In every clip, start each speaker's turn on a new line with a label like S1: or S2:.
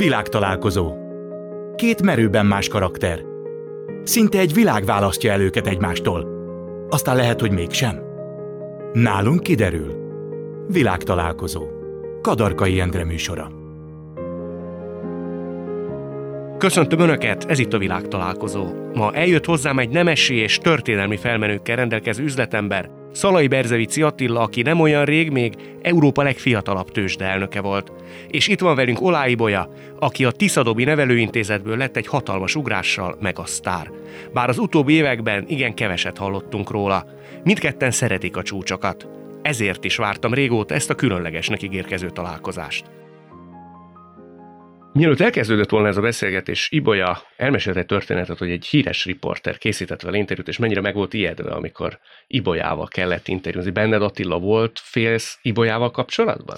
S1: Világtalálkozó. Két merőben más karakter. Szinte egy világ választja el őket egymástól. Aztán lehet, hogy mégsem. Nálunk kiderül. Világtalálkozó. Kadarkai Endre műsora.
S2: Köszöntöm Önöket, ez itt a világtalálkozó. Ma eljött hozzám egy nemesi és történelmi felmenőkkel rendelkező üzletember, Szalai Berzevici Attila, aki nem olyan rég még Európa legfiatalabb tőzsde elnöke volt. És itt van velünk Olái Bolya, aki a Tiszadobi Nevelőintézetből lett egy hatalmas ugrással meg a sztár. Bár az utóbbi években igen keveset hallottunk róla. Mindketten szeretik a csúcsokat. Ezért is vártam régóta ezt a különlegesnek ígérkező találkozást. Mielőtt elkezdődött volna ez a beszélgetés, Ibolya elmesélt egy történetet, hogy egy híres riporter készített vele interjút, és mennyire meg volt ijedve, amikor Ibolyával kellett interjúzni. Benned Attila volt, félsz Ibolyával kapcsolatban?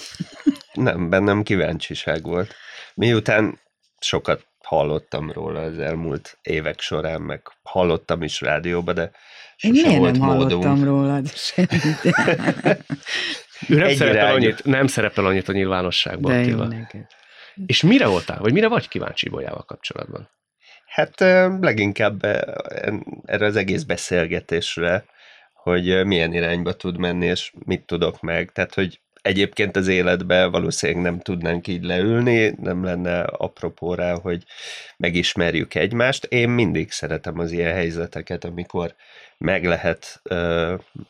S3: Nem, bennem kíváncsiság volt. Miután sokat hallottam róla az elmúlt évek során, meg hallottam is rádióba, de
S4: Én
S3: sose
S4: miért
S3: volt
S4: nem
S3: módunk.
S4: hallottam rólad semmit?
S2: Ő nem
S3: Egy
S2: szerepel,
S3: irányú.
S2: annyit, nem szerepel annyit a nyilvánosságban,
S4: De jó
S2: Attila.
S4: neked.
S2: És mire voltál, vagy mire vagy kíváncsi Ibolyával kapcsolatban?
S3: Hát leginkább erre az egész beszélgetésre, hogy milyen irányba tud menni, és mit tudok meg. Tehát, hogy egyébként az életben valószínűleg nem tudnánk így leülni, nem lenne apropó rá, hogy megismerjük egymást. Én mindig szeretem az ilyen helyzeteket, amikor meg lehet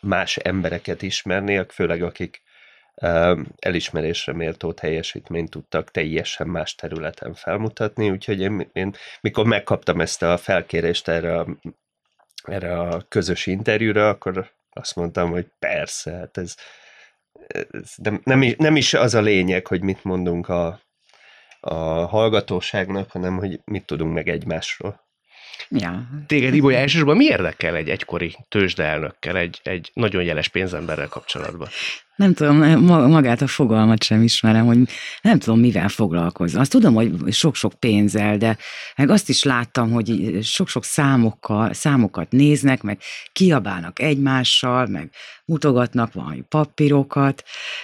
S3: más embereket ismerni, főleg akik elismerésre méltó teljesítményt tudtak teljesen más területen felmutatni, úgyhogy én, én mikor megkaptam ezt a felkérést erre a, erre a közös interjúra, akkor azt mondtam, hogy persze, hát ez, ez nem, nem, is, nem is az a lényeg, hogy mit mondunk a, a hallgatóságnak, hanem hogy mit tudunk meg egymásról.
S4: Ja.
S2: Téged Ibolya elsősorban mi érdekel egy egykori tőzsdeelnökkel, egy, egy nagyon jeles pénzemberrel kapcsolatban?
S4: Nem tudom, ma- magát a fogalmat sem ismerem, hogy nem tudom, mivel foglalkozom. Azt tudom, hogy sok-sok pénzzel, de meg azt is láttam, hogy sok-sok számokkal, számokat néznek, meg kiabálnak egymással, meg mutogatnak valami papírokat.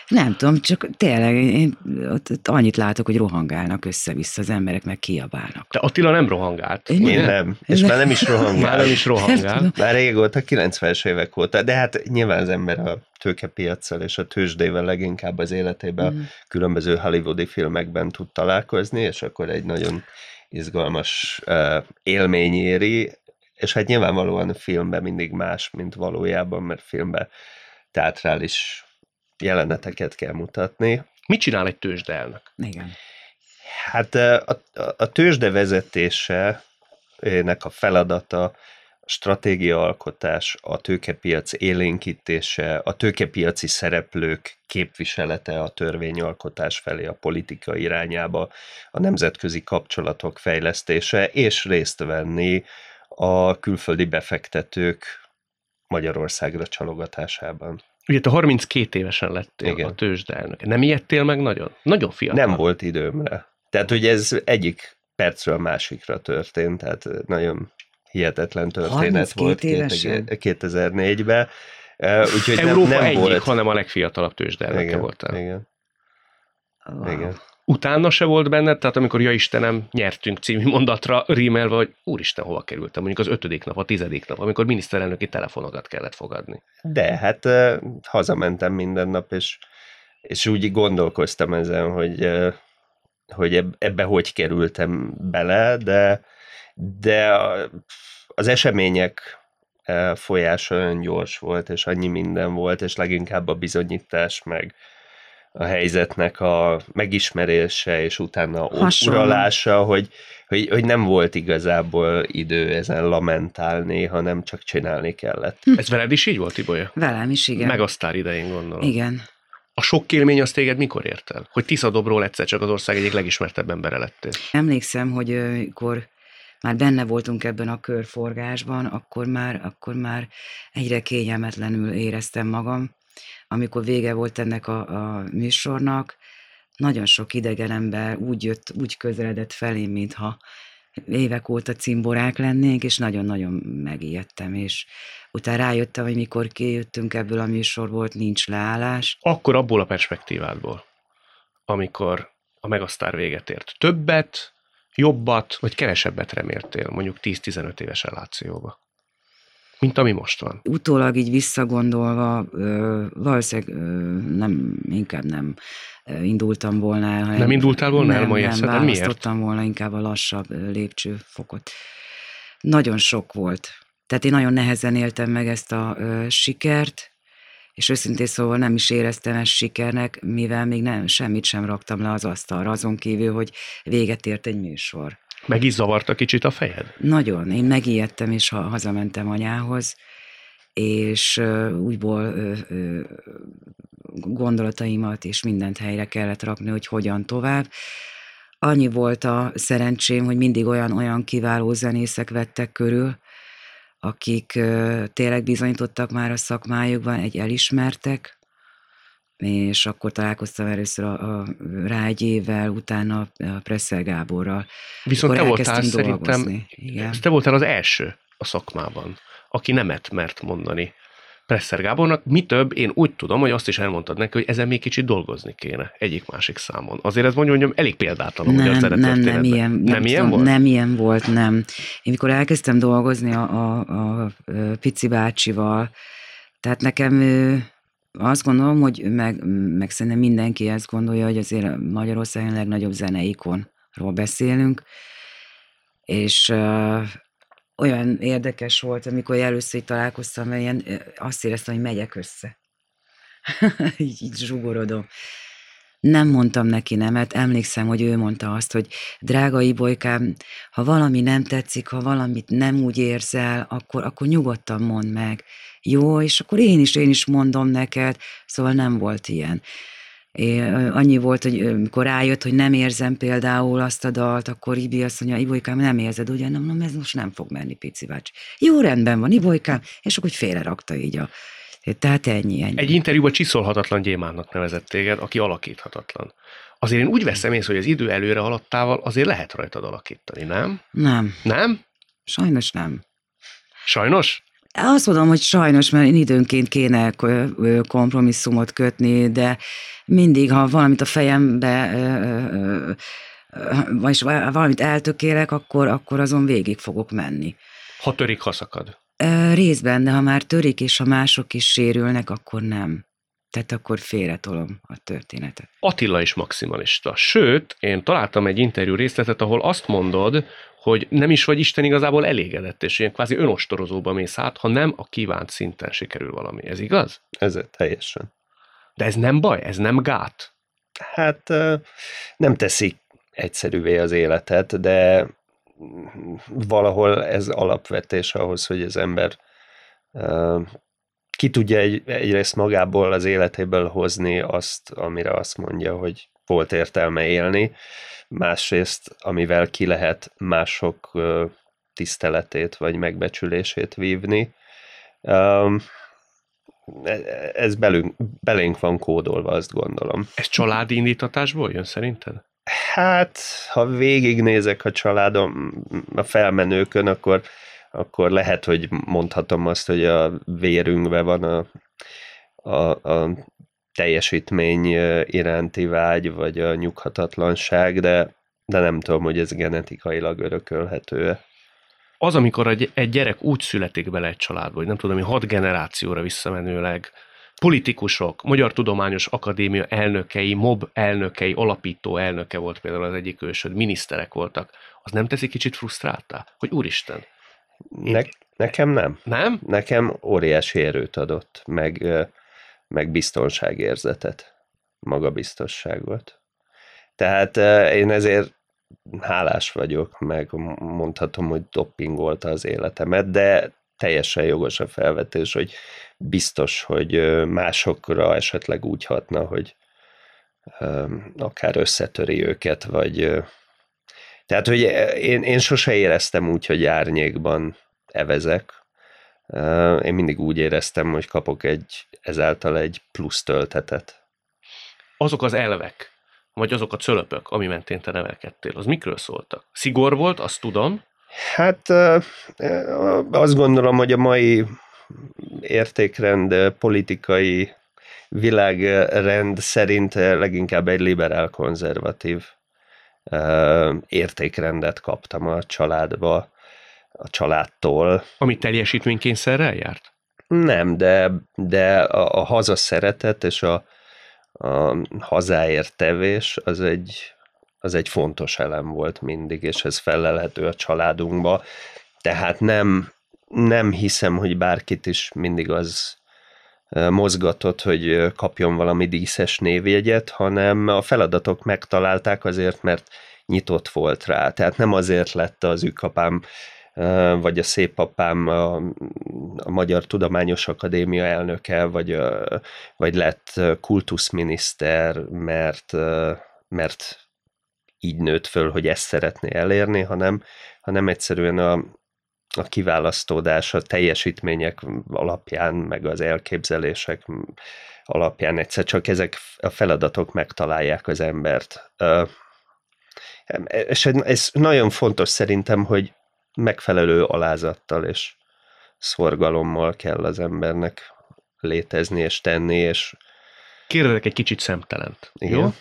S4: Nem tudom, csak tényleg én ott, ott annyit látok, hogy rohangálnak össze-vissza az emberek, meg kiabálnak.
S2: De Attila nem rohangált.
S4: Én
S3: Én nem, és már nem is rohangál.
S2: Már nem is rohangál.
S3: Már régóta, 90-es évek óta, de hát nyilván az ember a tőkepiacsal és a tőzsdével leginkább az életében
S4: Mhm.
S3: különböző hollywoodi filmekben tud találkozni, és akkor egy nagyon izgalmas uh, élmény éri, és hát nyilvánvalóan a filmben mindig más, mint valójában, mert filmben teátrális jeleneteket kell mutatni.
S2: Mit csinál egy tőzsdeelnök?
S4: Igen.
S3: Hát a, a, a tőzsde vezetése nek a feladata stratégiaalkotás, a tőkepiac élénkítése, a tőkepiaci szereplők képviselete a törvényalkotás felé, a politika irányába, a nemzetközi kapcsolatok fejlesztése, és részt venni a külföldi befektetők Magyarországra csalogatásában.
S2: Ugye te 32 évesen lettél
S3: Igen.
S2: a tőzsdeelnök. Nem ijedtél meg nagyon? Nagyon fiatal.
S3: Nem volt időmre. Tehát, hogy ez egyik percről a másikra történt, tehát nagyon hihetetlen történet
S4: 32
S3: volt
S4: évesen?
S3: 2004-ben. Eh, Úgyhogy nem,
S2: Európa
S3: nem
S2: egyik,
S3: volt.
S2: hanem a legfiatalabb tőzsdeelnöke
S3: igen,
S2: voltál.
S3: igen,
S4: Wow.
S3: igen.
S2: Utána se volt benned, tehát amikor Ja Istenem, nyertünk című mondatra rímelve, hogy úristen, hova kerültem, mondjuk az ötödik nap, a tizedik nap, amikor miniszterelnöki telefonokat kellett fogadni.
S3: De hát eh, hazamentem minden nap, és, és úgy gondolkoztam ezen, hogy, eh, hogy eb- ebbe hogy kerültem bele, de, de az események eh, folyása olyan gyors volt, és annyi minden volt, és leginkább a bizonyítás, meg a helyzetnek a megismerése, és utána a
S4: Hasonló.
S3: uralása, hogy, hogy, hogy nem volt igazából idő ezen lamentálni, hanem csak csinálni kellett.
S2: Ez veled is így volt, Ibolya?
S4: Velem is, igen.
S2: Meg a sztár idején gondolom.
S4: Igen.
S2: A sok élmény az téged mikor ért el? Hogy Tiszadobról egyszer csak az ország egyik legismertebb embere lettél.
S4: Emlékszem, hogy ö, mikor már benne voltunk ebben a körforgásban, akkor már, akkor már egyre kényelmetlenül éreztem magam. Amikor vége volt ennek a, a műsornak, nagyon sok idegen ember úgy jött, úgy közeledett felém, mintha évek óta cimborák lennénk, és nagyon-nagyon megijedtem, és utána rájöttem, hogy mikor kijöttünk ebből a műsorból, nincs leállás.
S2: Akkor abból a perspektívádból, amikor, a Megasztár véget ért? Többet, jobbat, vagy kevesebbet reméltél mondjuk 10-15 éves relációba? Mint ami most van.
S4: Utólag így visszagondolva, ö, valószínűleg ö, nem, inkább nem indultam volna el.
S2: Nem indultál volna el
S4: nem,
S2: mai
S4: nem,
S2: eszeted? Miért?
S4: választottam volna inkább a lassabb lépcsőfokot. Nagyon sok volt. Tehát én nagyon nehezen éltem meg ezt a ö, sikert, és őszintén szóval nem is éreztem ezt sikernek, mivel még nem, semmit sem raktam le az asztalra, azon kívül, hogy véget ért egy műsor.
S2: Meg is zavarta kicsit a fejed?
S4: Nagyon. Én megijedtem, és ha hazamentem anyához, és ö, újból ö, ö, gondolataimat és mindent helyre kellett rakni, hogy hogyan tovább. Annyi volt a szerencsém, hogy mindig olyan-olyan kiváló zenészek vettek körül, akik tényleg bizonyítottak már a szakmájukban, egy elismertek, és akkor találkoztam először a, a Rágyével, utána a Presszer Gáborral.
S2: Viszont te voltál szerintem.
S4: Igen.
S2: te voltál az első a szakmában, aki nemet mert mondani Presser Gábornak. Mi több, én úgy tudom, hogy azt is elmondtad neki, hogy ezen még kicsit dolgozni kéne egyik-másik számon. Azért ez mondjuk, mondjam, elég példátlan a magyar
S4: Nem, nem, nem ilyen, nem,
S2: nem ilyen
S4: tudom,
S2: volt?
S4: Nem ilyen volt, nem. Én mikor elkezdtem dolgozni a, a, a, a Pici bácsival, tehát nekem azt gondolom, hogy meg, meg szerintem mindenki ezt gondolja, hogy azért Magyarországon a legnagyobb zeneikonról beszélünk, és olyan érdekes volt, amikor először találkoztam, mert ilyen, azt éreztem, hogy megyek össze. így, így zsugorodom. Nem mondtam neki nemet, emlékszem, hogy ő mondta azt, hogy drága Ibolykám, ha valami nem tetszik, ha valamit nem úgy érzel, akkor, akkor nyugodtan mondd meg. Jó, és akkor én is, én is mondom neked, szóval nem volt ilyen. É, annyi volt, hogy ö, mikor rájött, hogy nem érzem például azt a dalt, akkor Ibi azt mondja, Ibolykám, nem érzed, ugye? Nem, nem, ez most nem fog menni, Pici bácsi. Jó, rendben van, Ibolykám, és akkor félre rakta így a... Tehát ennyi, ennyi.
S2: Egy interjúban csiszolhatatlan gyémánnak nevezett téged, aki alakíthatatlan. Azért én úgy veszem észre, hogy az idő előre haladtával azért lehet rajtad alakítani, nem?
S4: Nem,
S2: Nem?
S4: sajnos nem.
S2: Sajnos?
S4: Azt mondom, hogy sajnos, mert én időnként kéne kompromisszumot kötni, de mindig, ha valamit a fejembe, vagy valamit eltökélek, akkor, akkor azon végig fogok menni.
S2: Ha törik, ha szakad.
S4: Részben, de ha már törik, és ha mások is sérülnek, akkor nem. Tehát akkor félretolom a történetet.
S2: Attila is maximalista. Sőt, én találtam egy interjú részletet, ahol azt mondod, hogy nem is vagy Isten igazából elégedett, és ilyen kvázi önostorozóba mész át, ha nem a kívánt szinten sikerül valami. Ez igaz?
S3: Ez teljesen.
S2: De ez nem baj, ez nem gát.
S3: Hát nem teszi egyszerűvé az életet, de valahol ez alapvetés ahhoz, hogy az ember ki tudja egy, egyrészt magából az életéből hozni azt, amire azt mondja, hogy volt értelme élni, másrészt, amivel ki lehet mások tiszteletét vagy megbecsülését vívni. Um, ez belünk, belénk van kódolva, azt gondolom.
S2: Ez családi indítatásból jön szerinted?
S3: Hát, ha végignézek a családom, a felmenőkön, akkor, akkor lehet, hogy mondhatom azt, hogy a vérünkben van a, a, a teljesítmény iránti vágy, vagy a nyughatatlanság, de, de nem tudom, hogy ez genetikailag örökölhető-e.
S2: Az, amikor egy, egy gyerek úgy születik bele egy családba, hogy nem tudom, hogy hat generációra visszamenőleg politikusok, Magyar Tudományos Akadémia elnökei, MOB elnökei, alapító elnöke volt például az egyik ősöd, miniszterek voltak, az nem teszi kicsit frusztráltá? Hogy úristen,
S3: Ne, nekem nem.
S2: nem?
S3: Nekem óriási erőt adott, meg, meg biztonságérzetet, magabiztosságot. Tehát én ezért hálás vagyok, meg mondhatom, hogy doppingolta az életemet, de teljesen jogos a felvetés, hogy biztos, hogy másokra esetleg úgy hatna, hogy akár összetöri őket, vagy tehát, hogy én, én sose éreztem úgy, hogy árnyékban evezek. Én mindig úgy éreztem, hogy kapok egy, ezáltal egy plusz töltetet.
S2: Azok az elvek, vagy azok a cölöpök, ami mentén te nevelkedtél, az mikről szóltak? Szigor volt, azt tudom,
S3: Hát azt gondolom, hogy a mai értékrend, politikai világrend szerint leginkább egy liberál-konzervatív értékrendet kaptam a családba, a családtól.
S2: Ami teljesítménykényszerrel járt?
S3: Nem, de, de a, a haza szeretet és a, a hazáért tevés az egy, az egy fontos elem volt mindig, és ez felelhető a családunkba. Tehát nem, nem hiszem, hogy bárkit is mindig az mozgatott, hogy kapjon valami díszes névjegyet, hanem a feladatok megtalálták azért, mert nyitott volt rá. Tehát nem azért lett az ükapám vagy a szépapám a, a Magyar Tudományos Akadémia elnöke, vagy, vagy lett kultuszminiszter, mert, mert így nőtt föl, hogy ezt szeretné elérni, hanem, hanem egyszerűen a, a kiválasztódás a teljesítmények alapján, meg az elképzelések alapján egyszer csak ezek a feladatok megtalálják az embert. És ez nagyon fontos szerintem, hogy megfelelő alázattal és szorgalommal kell az embernek létezni és tenni, és
S2: Kérdezek egy kicsit szemtelent.
S3: Igen.
S2: Jó?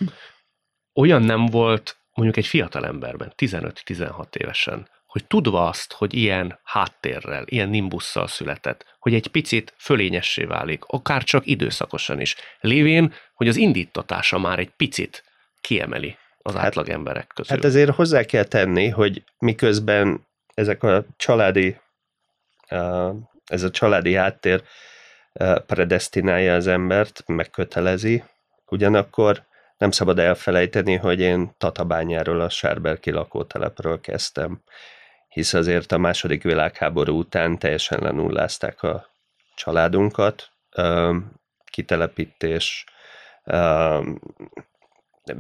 S2: Olyan nem volt mondjuk egy fiatal emberben, 15-16 évesen, hogy tudva azt, hogy ilyen háttérrel, ilyen nimbusszal született, hogy egy picit fölényessé válik, akár csak időszakosan is, lévén, hogy az indítatása már egy picit kiemeli az hát, átlag emberek közül.
S3: Hát ezért hozzá kell tenni, hogy miközben ezek a családi, ez a családi háttér predestinálja az embert, megkötelezi, ugyanakkor nem szabad elfelejteni, hogy én Tatabányáról, a Sárberki lakótelepről kezdtem, hisz azért a második világháború után teljesen lenullázták a családunkat, kitelepítés,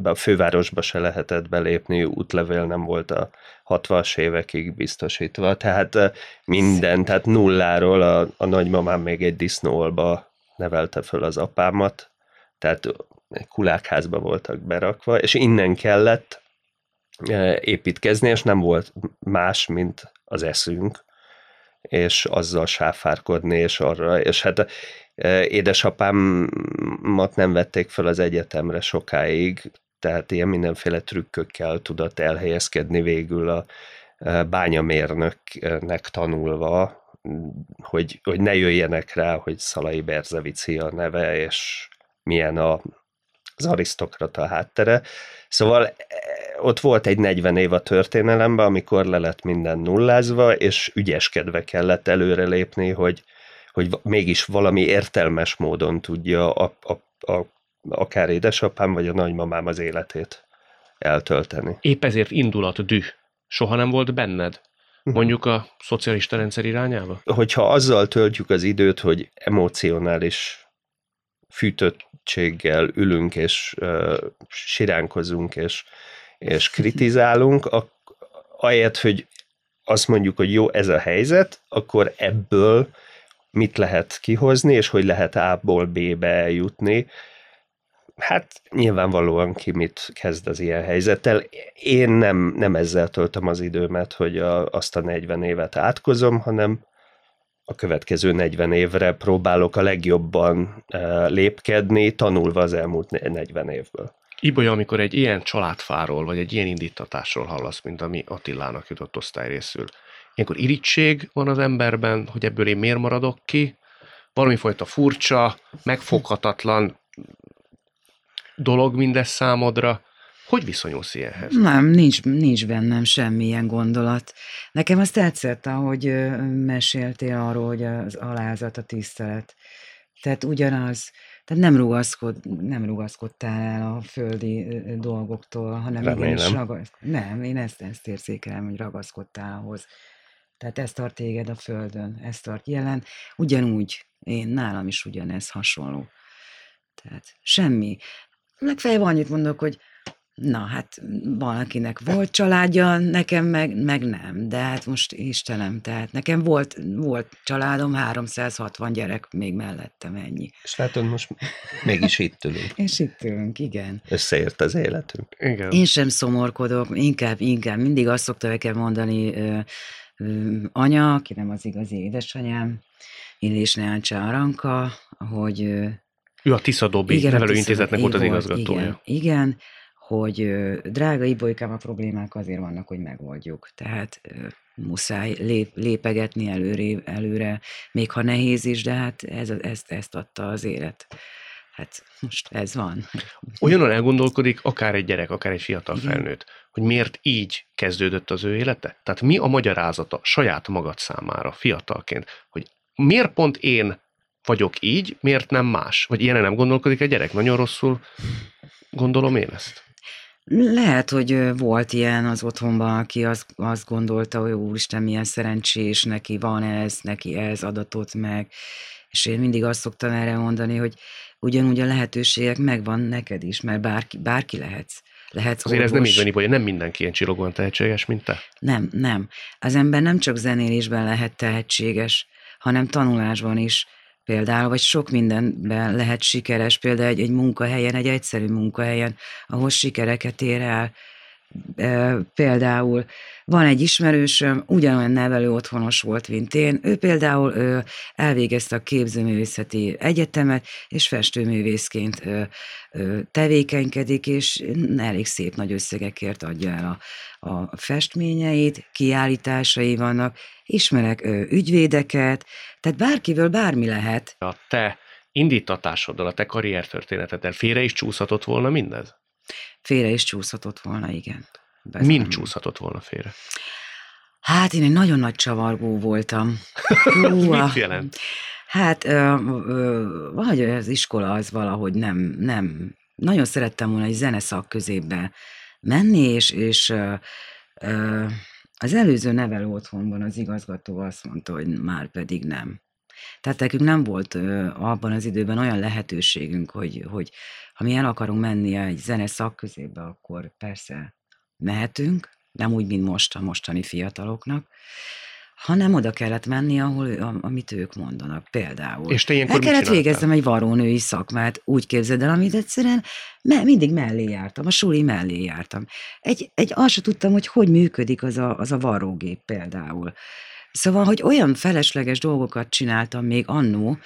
S3: a fővárosba se lehetett belépni, útlevél nem volt a 60-as évekig biztosítva, tehát minden, tehát nulláról a, a nagymamám még egy disznóolba nevelte föl az apámat, tehát kulákházba voltak berakva, és innen kellett építkezni, és nem volt más, mint az eszünk, és azzal sáfárkodni, és arra, és hát édesapámat nem vették fel az egyetemre sokáig, tehát ilyen mindenféle trükkökkel tudott elhelyezkedni végül a bányamérnöknek tanulva, hogy, hogy ne jöjjenek rá, hogy Szalai Berzevici a neve, és milyen a, az arisztokrata háttere. Szóval e, ott volt egy 40 év a történelemben, amikor le lett minden nullázva, és ügyeskedve kellett előrelépni, hogy, hogy mégis valami értelmes módon tudja a, a, a, akár édesapám vagy a nagymamám az életét eltölteni.
S2: Épp ezért indulat, düh soha nem volt benned? Mhm. Mondjuk a szocialista rendszer irányába?
S3: Hogyha azzal töltjük az időt, hogy emocionális fűtöttséggel ülünk és uh, siránkozunk és, és kritizálunk, ak- ahelyett, hogy azt mondjuk, hogy jó, ez a helyzet, akkor ebből mit lehet kihozni, és hogy lehet A-ból B-be eljutni. Hát nyilvánvalóan ki mit kezd az ilyen helyzettel. Én nem, nem ezzel töltöm az időmet, hogy a, azt a 40 évet átkozom, hanem a következő 40 évre próbálok a legjobban uh, lépkedni, tanulva az elmúlt 40 évből.
S2: Ibolya, amikor egy ilyen családfáról, vagy egy ilyen indítatásról hallasz, mint ami Attilának jutott osztályrészül, ilyenkor irítség van az emberben, hogy ebből én miért maradok ki, valami fajta furcsa, megfoghatatlan dolog mindez számodra. Hogy viszonyulsz ilyenhez?
S4: Nem, nincs, nincs bennem semmilyen gondolat. Nekem azt tetszett, ahogy meséltél arról, hogy az alázat, a tisztelet. Tehát ugyanaz, tehát nem, rugaszkod, nem rugaszkodtál el a földi dolgoktól, hanem
S3: Remélem. igenis
S4: ragaz... Nem, én ezt, ezt érzékelem, hogy ragaszkodtál ahhoz. Tehát ez tart téged a földön, ez tart jelen. Ugyanúgy, én nálam is ugyanez hasonló. Tehát semmi. Legfeljebb annyit mondok, hogy na hát valakinek volt családja, nekem meg, meg nem, de hát most Istenem, tehát nekem volt, volt családom, 360 gyerek még mellettem ennyi.
S3: És látod, most mégis itt ülünk.
S4: És itt ülünk, igen.
S3: Összeért az életünk.
S2: Igen.
S4: Én sem szomorkodok, inkább, inkább mindig azt szokta nekem mondani anya, aki nem az igazi édesanyám, Illés Neáncsa Aranka, hogy
S2: ő a Tisza Dobi
S4: igen,
S2: nevelőintézetnek volt az igazgatója.
S4: Igen, igen, hogy drága Ibolykám, a problémák azért vannak, hogy megoldjuk. Tehát muszáj lép, lépegetni előre, előre, még ha nehéz is, de hát ez, ezt, ezt adta az élet. Hát most ez van.
S2: Olyanon elgondolkodik akár egy gyerek, akár egy fiatal felnőtt, hogy miért így kezdődött az ő élete? Tehát mi a magyarázata saját magad számára, fiatalként, hogy miért pont én vagyok így, miért nem más? Vagy ilyen nem gondolkodik egy gyerek? Nagyon rosszul gondolom én ezt.
S4: Lehet, hogy volt ilyen az otthonban, aki azt, azt gondolta, hogy úristen, milyen szerencsés, neki van ez, neki ez adatot meg, és én mindig azt szoktam erre mondani, hogy ugyanúgy a lehetőségek megvan neked is, mert bárki, bárki lehetsz. Lehetsz
S2: Azért ez nem
S4: orvos.
S2: így van, hogy nem mindenki ilyen csillogóan tehetséges, mint te.
S4: Nem, nem. Az ember nem csak zenélésben lehet tehetséges, hanem tanulásban is például, vagy sok mindenben lehet sikeres, például egy, egy munkahelyen, egy egyszerű munkahelyen, ahol sikereket ér el. Például van egy ismerősöm, ugyanolyan nevelő otthonos volt, mint én. Ő például ö, elvégezte a képzőművészeti egyetemet, és festőművészként ö, ö, tevékenykedik, és elég szép nagy összegekért adja el a, a festményeit, kiállításai vannak, ismerek ö, ügyvédeket, tehát bárkivel bármi lehet.
S2: A te indítatásoddal, a te karriertörténeteddel félre is csúszhatott volna mindez?
S4: Félre is csúszhatott volna, igen. Bezony.
S2: Mind csúszhatott volna félre?
S4: Hát én egy nagyon nagy csavargó voltam.
S2: Mit jelent?
S4: Hát ö, ö, valahogy az iskola az valahogy nem, nem, nagyon szerettem volna egy zeneszak középbe menni, és, és ö, ö, az előző nevelő otthonban az igazgató azt mondta, hogy már pedig nem. Tehát nekünk nem volt ö, abban az időben olyan lehetőségünk, hogy, hogy ha mi el akarunk menni egy zene szakközébe, akkor persze mehetünk, nem úgy, mint most a mostani fiataloknak, hanem oda kellett menni, ahol, am- amit ők mondanak, például.
S2: És te ilyenkor
S4: El kellett végeznem egy varrónői szakmát, úgy képzeld el, amit egyszerűen me- mindig mellé jártam, a suli mellé jártam. Egy, egy azt se tudtam, hogy hogy működik az a, az a varrógép például. Szóval, hogy olyan felesleges dolgokat csináltam még annó,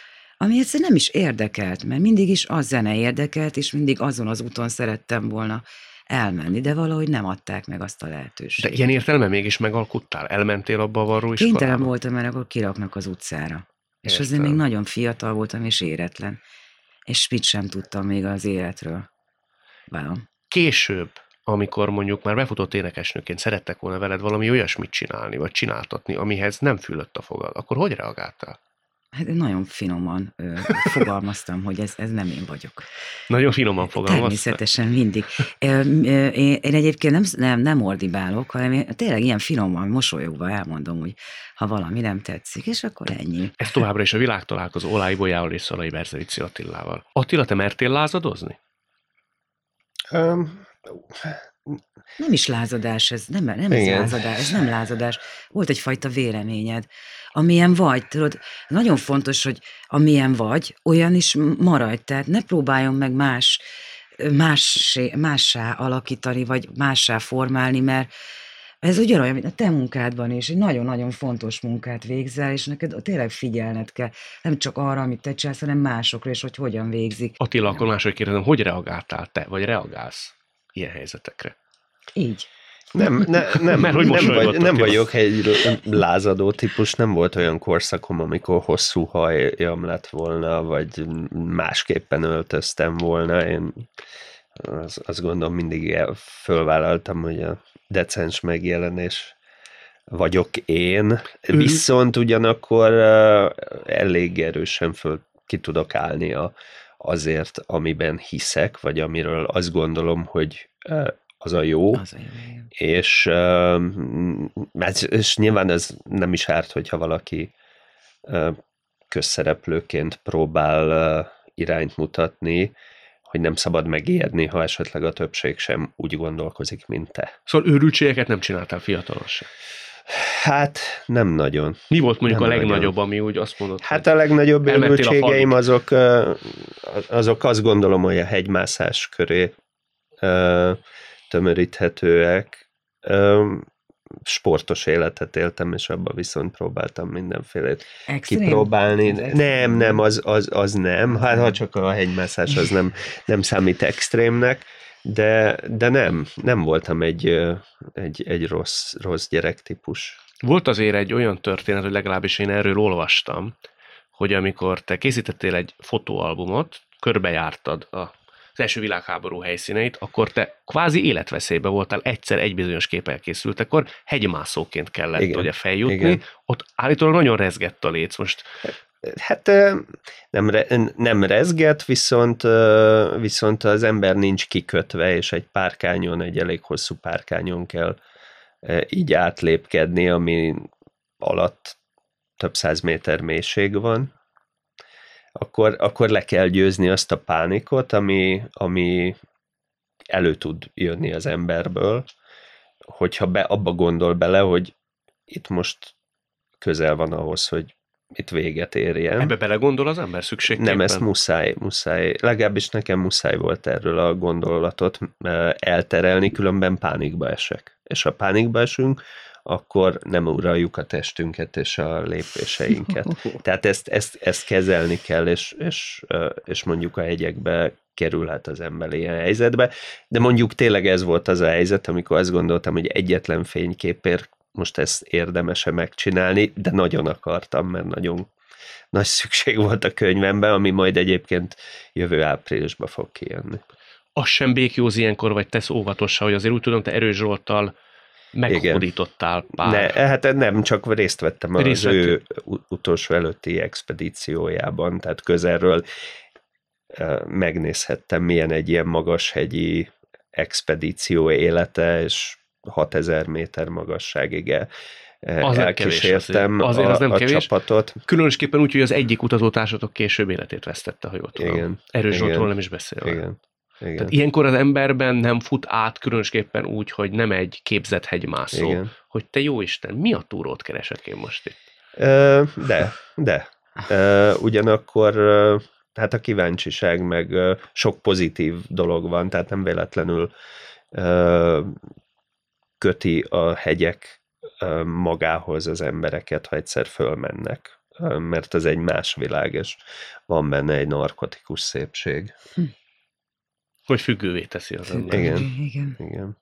S4: ami egyszerűen nem is érdekelt, mert mindig is az zene érdekelt, és mindig azon az úton szerettem volna elmenni, de valahogy nem adták meg azt a
S2: De
S4: lehetőséget.
S2: ilyen értelme mégis megalkuttál? Elmentél abba a varró
S4: Kénytelen
S2: iskolába?
S4: voltam, mert akkor kiraknak az utcára. És azért
S2: Értem.
S4: még nagyon fiatal voltam, és éretlen. És mit sem tudtam még az életről. Wow.
S2: Később, amikor mondjuk már befutott énekesnőként szerettek volna veled valami olyasmit csinálni, vagy csináltatni, amihez nem fülött a fogad, akkor hogy reagáltál?
S4: Hát nagyon finoman ö, fogalmaztam, hogy ez, ez nem én vagyok.
S2: Nagyon finoman fogalmaztál.
S4: Természetesen mindig. Ö, ö, Én, én egyébként nem, nem, nem ordibálok, hanem én tényleg ilyen finoman, mosolyogva elmondom, hogy ha valami nem tetszik, és akkor ennyi.
S2: Ez továbbra is a világtalálkozó Olái Bolyával és Szalai Berzevici Attilával. Attila, te mertél lázadozni?
S3: Um,
S4: Nem is lázadás ez, nem, nem ez lázadás, ez nem lázadás. Volt egyfajta véleményed. Amilyen vagy, tudod, nagyon fontos, hogy amilyen vagy, olyan is maradj. Tehát ne próbáljon meg más, más, mássá alakítani, vagy mássá formálni, mert ez ugyanolyan, mint a te munkádban is, egy nagyon-nagyon fontos munkát végzel, és neked tényleg figyelned kell, nem csak arra, amit te csinálsz, hanem másokra, és hogy hogyan végzik.
S2: Attila, akkor máshogy kérdezem, hogy reagáltál te, vagy reagálsz ilyen helyzetekre?
S4: Így.
S3: Nem, ne, nem,
S2: Mert hogy
S3: nem, vagy, nem vagyok egy lázadó típus, nem volt olyan korszakom, amikor hosszú hajam lett volna, vagy másképpen öltöztem volna. Én az, azt gondolom mindig fölvállaltam, hogy a decens megjelenés vagyok én, viszont ugyanakkor elég erősen föl ki tudok állni a, azért, amiben hiszek, vagy amiről azt gondolom, hogy az a jó,
S4: Az a jó.
S3: és, ez- és nyilván ez nem is árt, hogyha valaki közszereplőként próbál irányt mutatni, hogy nem szabad megijedni, ha esetleg a többség sem úgy gondolkozik, mint te.
S2: Szóval őrültségeket nem csináltál fiatalon.
S3: Hát nem nagyon.
S2: Mi volt mondjuk
S3: Nem
S2: a
S3: nagyon.
S2: legnagyobb, ami úgy azt mondod,
S3: Hát a legnagyobb
S2: falig.
S3: azok, azok azt gondolom, hogy a hegymászás köré tömöríthetőek. Sportos életet éltem, és abban viszont próbáltam mindenfélét
S4: Extrém?
S3: kipróbálni. Nem, nem, az, az, az nem. Hát ha csak a hegymászás az nem, nem számít extrémnek, De, de nem, nem voltam egy, egy, egy rossz, rossz gyerektípus.
S2: Volt azért egy olyan történet, hogy legalábbis én erről olvastam, hogy amikor te készítettél egy fotóalbumot, körbejártad a első világháború helyszíneit, akkor te kvázi életveszélybe voltál, egyszer egy bizonyos kép elkészült, akkor hegymászóként kellett igen, ugye feljutni, igen. ott állítólag nagyon rezgett a léc most.
S3: Hát nem, nem rezget, viszont, viszont az ember nincs kikötve, és egy párkányon, egy elég hosszú párkányon kell így átlépkedni, ami alatt több száz méter mélység van, akkor, akkor le kell győzni azt a pánikot, ami, ami elő tud jönni az emberből, hogyha be, abba gondol bele, hogy itt most közel van ahhoz, hogy itt véget érjen.
S2: Ebbe belegondol az ember szükségképpen?
S3: Nem, ezt muszáj, muszáj, legalábbis nekem muszáj volt erről a gondolatot elterelni, különben pánikba esek. És ha pánikba esünk, akkor nem uraljuk a testünket és a lépéseinket. Tehát ezt, ezt, ezt kezelni kell, és, és, és mondjuk a hegyekbe kerülhet az ember ilyen helyzetbe, de mondjuk tényleg ez volt az a helyzet, amikor azt gondoltam, hogy egyetlen fényképért most ezt érdemese megcsinálni, de nagyon akartam, mert nagyon nagy szükség volt a könyvemben, ami majd egyébként jövő áprilisban fog kijönni.
S2: Az sem békjóz ilyenkor, vagy tesz óvatosan, hogy azért úgy tudom, te Erős Zsolttal meghódítottál pár.
S3: Ne, hát nem, csak részt vettem részt az ő utolsó előtti expedíciójában, tehát közelről megnézhettem, milyen egy ilyen magashegyi expedíció élete, és 6000 méter magasságig el, az elkísértem
S2: azért. Azért
S3: a,
S2: az nem
S3: a
S2: kevés.
S3: csapatot.
S2: Különösképpen úgy, hogy az egyik utazótársatok később életét vesztette, ha jól tudom. Igen. Erős Zsoltról nem is beszélve.
S3: Igen. Igen.
S2: Tehát ilyenkor az emberben nem fut át különösképpen úgy, hogy nem egy képzett hegymászó, Igen. hogy te jó Isten, mi a túrót keresek én most itt?
S3: De, de. Ugyanakkor hát a kíváncsiság meg sok pozitív dolog van, tehát nem véletlenül köti a hegyek magához az embereket, ha egyszer fölmennek, mert ez egy más világ, és van benne egy narkotikus szépség. Hm.
S2: Hogy függővé teszi az ember.
S3: Igen.
S4: Igen.
S3: Igen.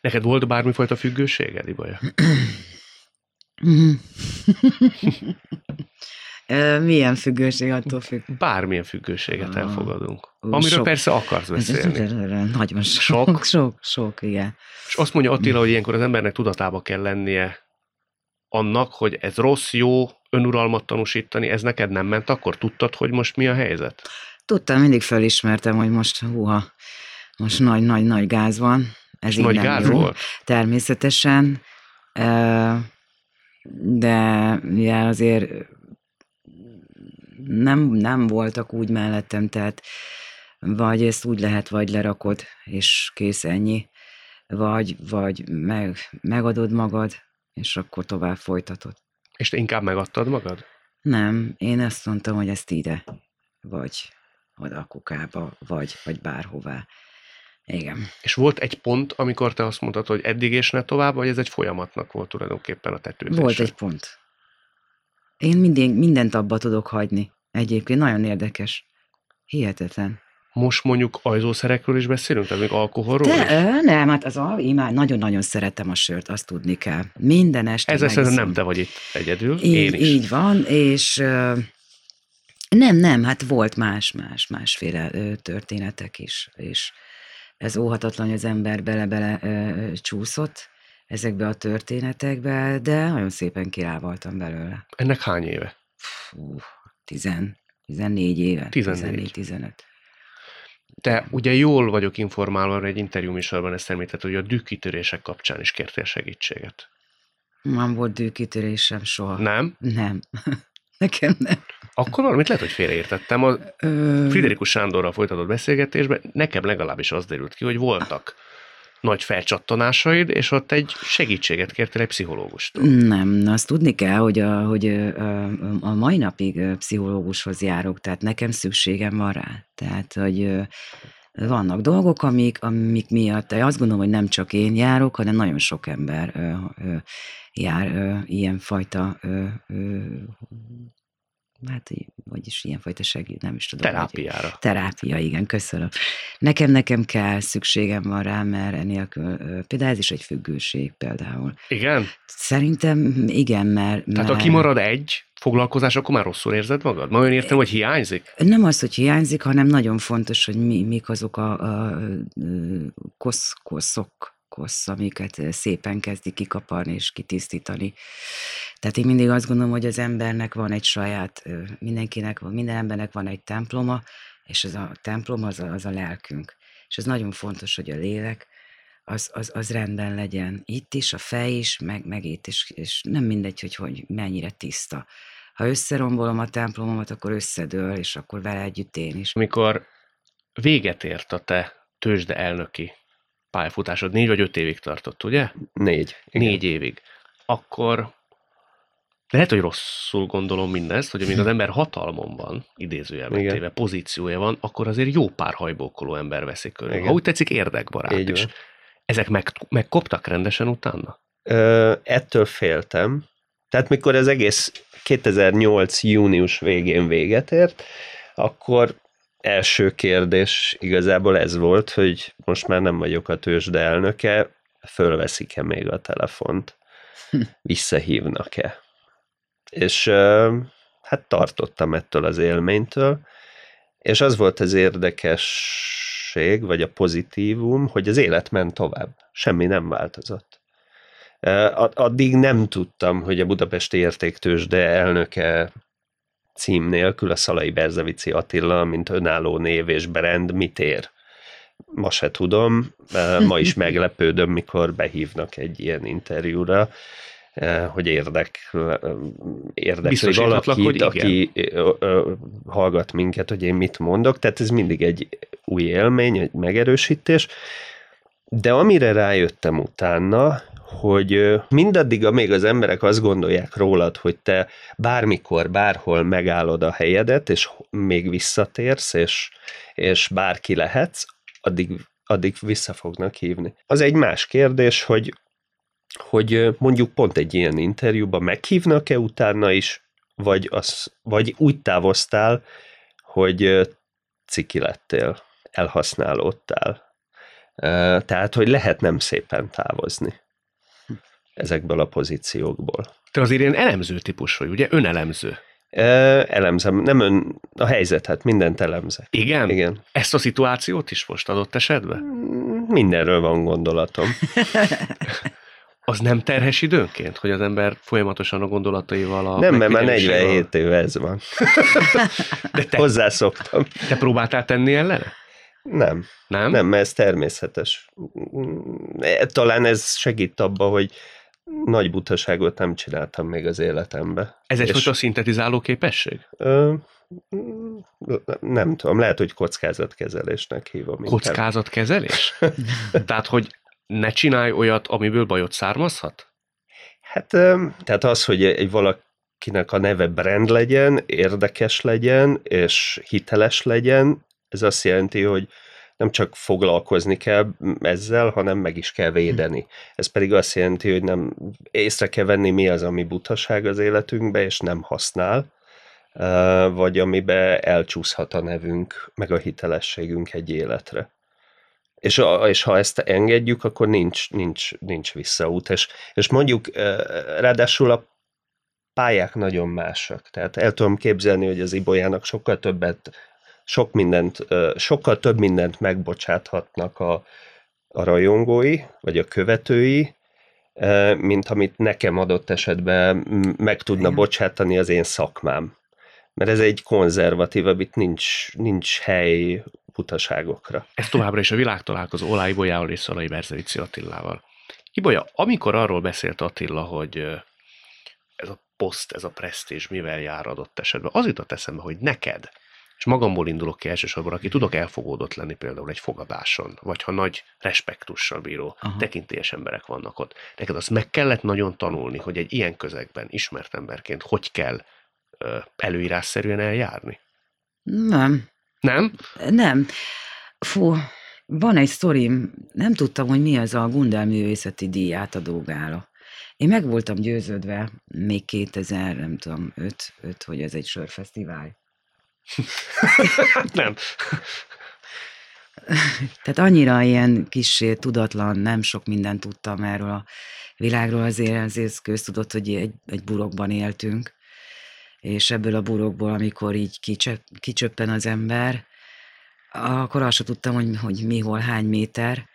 S2: Neked volt bármifajta függőséged, Ibaja?
S4: Milyen függőség attól függ?
S2: Bármilyen függőséget ah, elfogadunk. Amiről sok. persze akarsz beszélni.
S4: Nagyon sok. Sok? Sok, sok, igen.
S2: És azt mondja Attila, hogy ilyenkor az embernek tudatába kell lennie annak, hogy ez rossz, jó, önuralmat tanúsítani, ez neked nem ment, akkor tudtad, hogy most mi a helyzet?
S4: Tudtam, mindig felismertem, hogy most húha, most nagy-nagy-nagy gáz van.
S2: Ez nagy gáz jó. volt?
S4: Természetesen, de ugye azért nem, nem voltak úgy mellettem, tehát vagy ezt úgy lehet, vagy lerakod, és kész ennyi, vagy, vagy meg, megadod magad, és akkor tovább folytatod.
S2: És te inkább megadtad magad?
S4: Nem, én azt mondtam, hogy ezt ide, vagy oda a kukába, vagy, vagy bárhová. Igen.
S2: És volt egy pont, amikor te azt mondtad, hogy eddig és ne tovább, vagy ez egy folyamatnak volt tulajdonképpen a tetőzés?
S4: Volt egy pont. Én minden, mindent abba tudok hagyni. Egyébként nagyon érdekes. Hihetetlen.
S2: Most mondjuk ajzószerekről is beszélünk, tehát még alkoholról
S4: De, is? nem, hát az a, imád, nagyon-nagyon szeretem a sört, azt tudni kell. Minden este
S2: Ezzel szerintem nem te vagy itt egyedül,
S4: így,
S2: én is.
S4: Így van, és nem, nem, hát volt más, más, másféle történetek is, és ez óhatatlan, hogy az ember bele-bele csúszott ezekbe a történetekbe, de nagyon szépen kirávoltam belőle.
S2: Ennek hány éve?
S4: Fú, tizen, 14 éve. 14-15.
S2: Te ugye jól vagyok informálva, egy interjú műsorban ezt említett, hogy a dűkitörések kapcsán is kértél segítséget.
S4: Nem volt dűkitörésem soha.
S2: Nem?
S4: Nem. Nekem nem.
S2: Akkor valamit lehet, hogy félreértettem. A Ö... Friderikus Sándorral folytatott beszélgetésben nekem legalábbis az derült ki, hogy voltak nagy felcsattanásaid, és ott egy segítséget kértél egy pszichológustól.
S4: Nem, azt tudni kell, hogy a, hogy a, mai napig pszichológushoz járok, tehát nekem szükségem van rá. Tehát, hogy vannak dolgok, amik, amik miatt, azt gondolom, hogy nem csak én járok, hanem nagyon sok ember ö, ö, jár ö, ilyenfajta ö, ö, hát, vagyis ilyenfajta segít, nem is tudom. hogy-
S2: Terápiára.
S4: Terápia, igen, köszönöm. Nekem, nekem kell, szükségem van rá, mert enélkül, például ez is egy függőség például.
S2: Igen?
S4: Szerintem igen, mert...
S2: Tehát ha
S4: mert
S2: kimarad egy foglalkozás, akkor már rosszul érzed magad? Ma olyan értem, hogy hiányzik?
S4: Nem az, hogy hiányzik, hanem nagyon fontos, hogy mi, mik azok a, a, kosz, koszok, kosz, amiket szépen kezdi kikaparni és kitisztítani. Tehát én mindig azt gondolom, hogy az embernek van egy saját, mindenkinek, minden embernek van egy temploma, és ez a templom az a, az a lelkünk. És ez nagyon fontos, hogy a lélek az, az, az rendben legyen. Itt is, a fej is, meg, meg itt is, és nem mindegy, hogy, hogy mennyire tiszta. Ha összerombolom a templomomat, akkor összedől, és akkor vele együtt én is.
S2: Amikor véget ért a te tőzsde elnöki pályafutásod, négy vagy öt évig tartott, ugye?
S3: Négy. Igen.
S2: Négy évig. Akkor lehet, hogy rosszul gondolom mindezt, hogy amíg az ember hatalmon van, idézőjelben
S3: Igen.
S2: téve, pozíciója van, akkor azért jó pár hajbókoló ember veszik körül.
S3: Igen.
S2: Ha úgy tetszik, érdekbarát
S3: Így
S2: is.
S3: van.
S2: Ezek meg, megkoptak rendesen utána?
S3: Ö, ettől féltem. Tehát mikor az egész 2008. június végén véget ért, akkor első kérdés igazából ez volt, hogy most már nem vagyok a tőzsde elnöke, fölveszik-e még a telefont, visszahívnak-e. És hát tartottam ettől az élménytől, és az volt az érdekesség, vagy a pozitívum, hogy az élet ment tovább. Semmi nem változott. Ad- Addig nem tudtam, hogy a Budapesti Értéktősde elnöke cím nélkül a Szalai Berzevici Attila, mint önálló név és brand mit ér. Ma se tudom, Eh, ma is meglepődöm, mikor behívnak egy ilyen interjúra, eh, hogy érdek, érdekli
S2: Biztosíthatlak,
S3: valakit, aki ö, hallgat minket, hogy én mit mondok, tehát ez mindig egy új élmény, egy megerősítés, de amire rájöttem utána, hogy mindaddig, amíg az emberek azt gondolják rólad, hogy te bármikor, bárhol megállod a helyedet, és még visszatérsz, és, és bárki lehetsz, addig, addig vissza fognak hívni. Az egy más kérdés, hogy, hogy mondjuk pont egy ilyen interjúban meghívnak-e utána is, vagy, az, vagy úgy távoztál, hogy ciki lettél, elhasználódtál. Tehát, hogy lehet nem szépen távozni ezekből a pozíciókból.
S2: Te azért ilyen elemző típus vagy, ugye? Önelemző.
S3: Elemzem, nem ön, a helyzetet, mindent elemzek.
S2: Igen?
S3: Igen.
S2: Ezt a szituációt is most adott esetben?
S3: Mindenről van gondolatom.
S2: Az nem terhes időnként, hogy az ember folyamatosan a gondolataival a
S3: nem, mert már
S2: megfigyelésével-
S3: 47 éve ez van.
S2: De te,
S3: Hozzászoktam.
S2: te próbáltál tenni ellene?
S3: Nem,
S2: Nem?
S3: nem, mert ez természetes. Talán ez segít abba, hogy nagy butaságot nem csináltam még az életembe.
S2: Ez
S3: És-
S2: egyfajta szintetizáló képesség?
S3: Ö, nem tudom, lehet, hogy kockázatkezelésnek hívom.
S2: Kockázatkezelés? Tehát, hogy ne csinálj olyat, amiből bajot származhat?
S3: Hát, tehát az, hogy egy valakinek a neve brand legyen, érdekes legyen, és hiteles legyen, ez azt jelenti, hogy nem csak foglalkozni kell ezzel, hanem meg is kell védeni. Ez pedig azt jelenti, hogy nem észre kell venni, mi az, ami butaság az életünkbe, és nem használ, vagy amibe elcsúszhat a nevünk, meg a hitelességünk egy életre. És, a, és ha ezt engedjük, akkor nincs, nincs, nincs visszaút. És, és mondjuk, ráadásul a pályák nagyon másak. Tehát el tudom képzelni, hogy az Ibolyának sokkal többet, sok mindent, sokkal több mindent megbocsáthatnak a, a rajongói, vagy a követői, mint amit nekem adott esetben meg tudna
S4: Igen.
S3: bocsátani az én szakmám. Mert ez egy konzervatívabb, itt nincs, nincs hely butaságokra.
S2: Ez továbbra is a világtalálkozó Olá Ibolyával és Szalai Berzevici Attilával. Ibolya, amikor arról beszélt Attila, hogy ez a poszt, ez a presztízs mivel jár adott esetben, az jutott eszembe, hogy neked, és magamból indulok ki elsősorban, aki tudok elfogódott lenni például egy fogadáson, vagy ha nagy respektussal bíró,
S4: Aha.
S2: tekintélyes emberek vannak ott. Neked azt meg kellett nagyon tanulni, hogy egy ilyen közegben ismert emberként hogy kell ö, előírásszerűen eljárni.
S4: Nem,
S2: Nem?
S4: nem. Fú, van egy sztorim, nem tudtam, hogy mi az a Gundel művészeti díj átadó gála. Én meg voltam győződve még 2000, nem tudom, 5, 5 hogy ez egy sörfesztivál.
S2: nem.
S4: Tehát annyira ilyen kis tudatlan, nem sok mindent tudtam erről a világról, azért, azért köztudott, hogy egy, egy burokban éltünk, és ebből a burokból, amikor így kicsöp, kicsöppen az ember, akkor azt sem tudtam, hogy, hogy mi, hol, hány méter,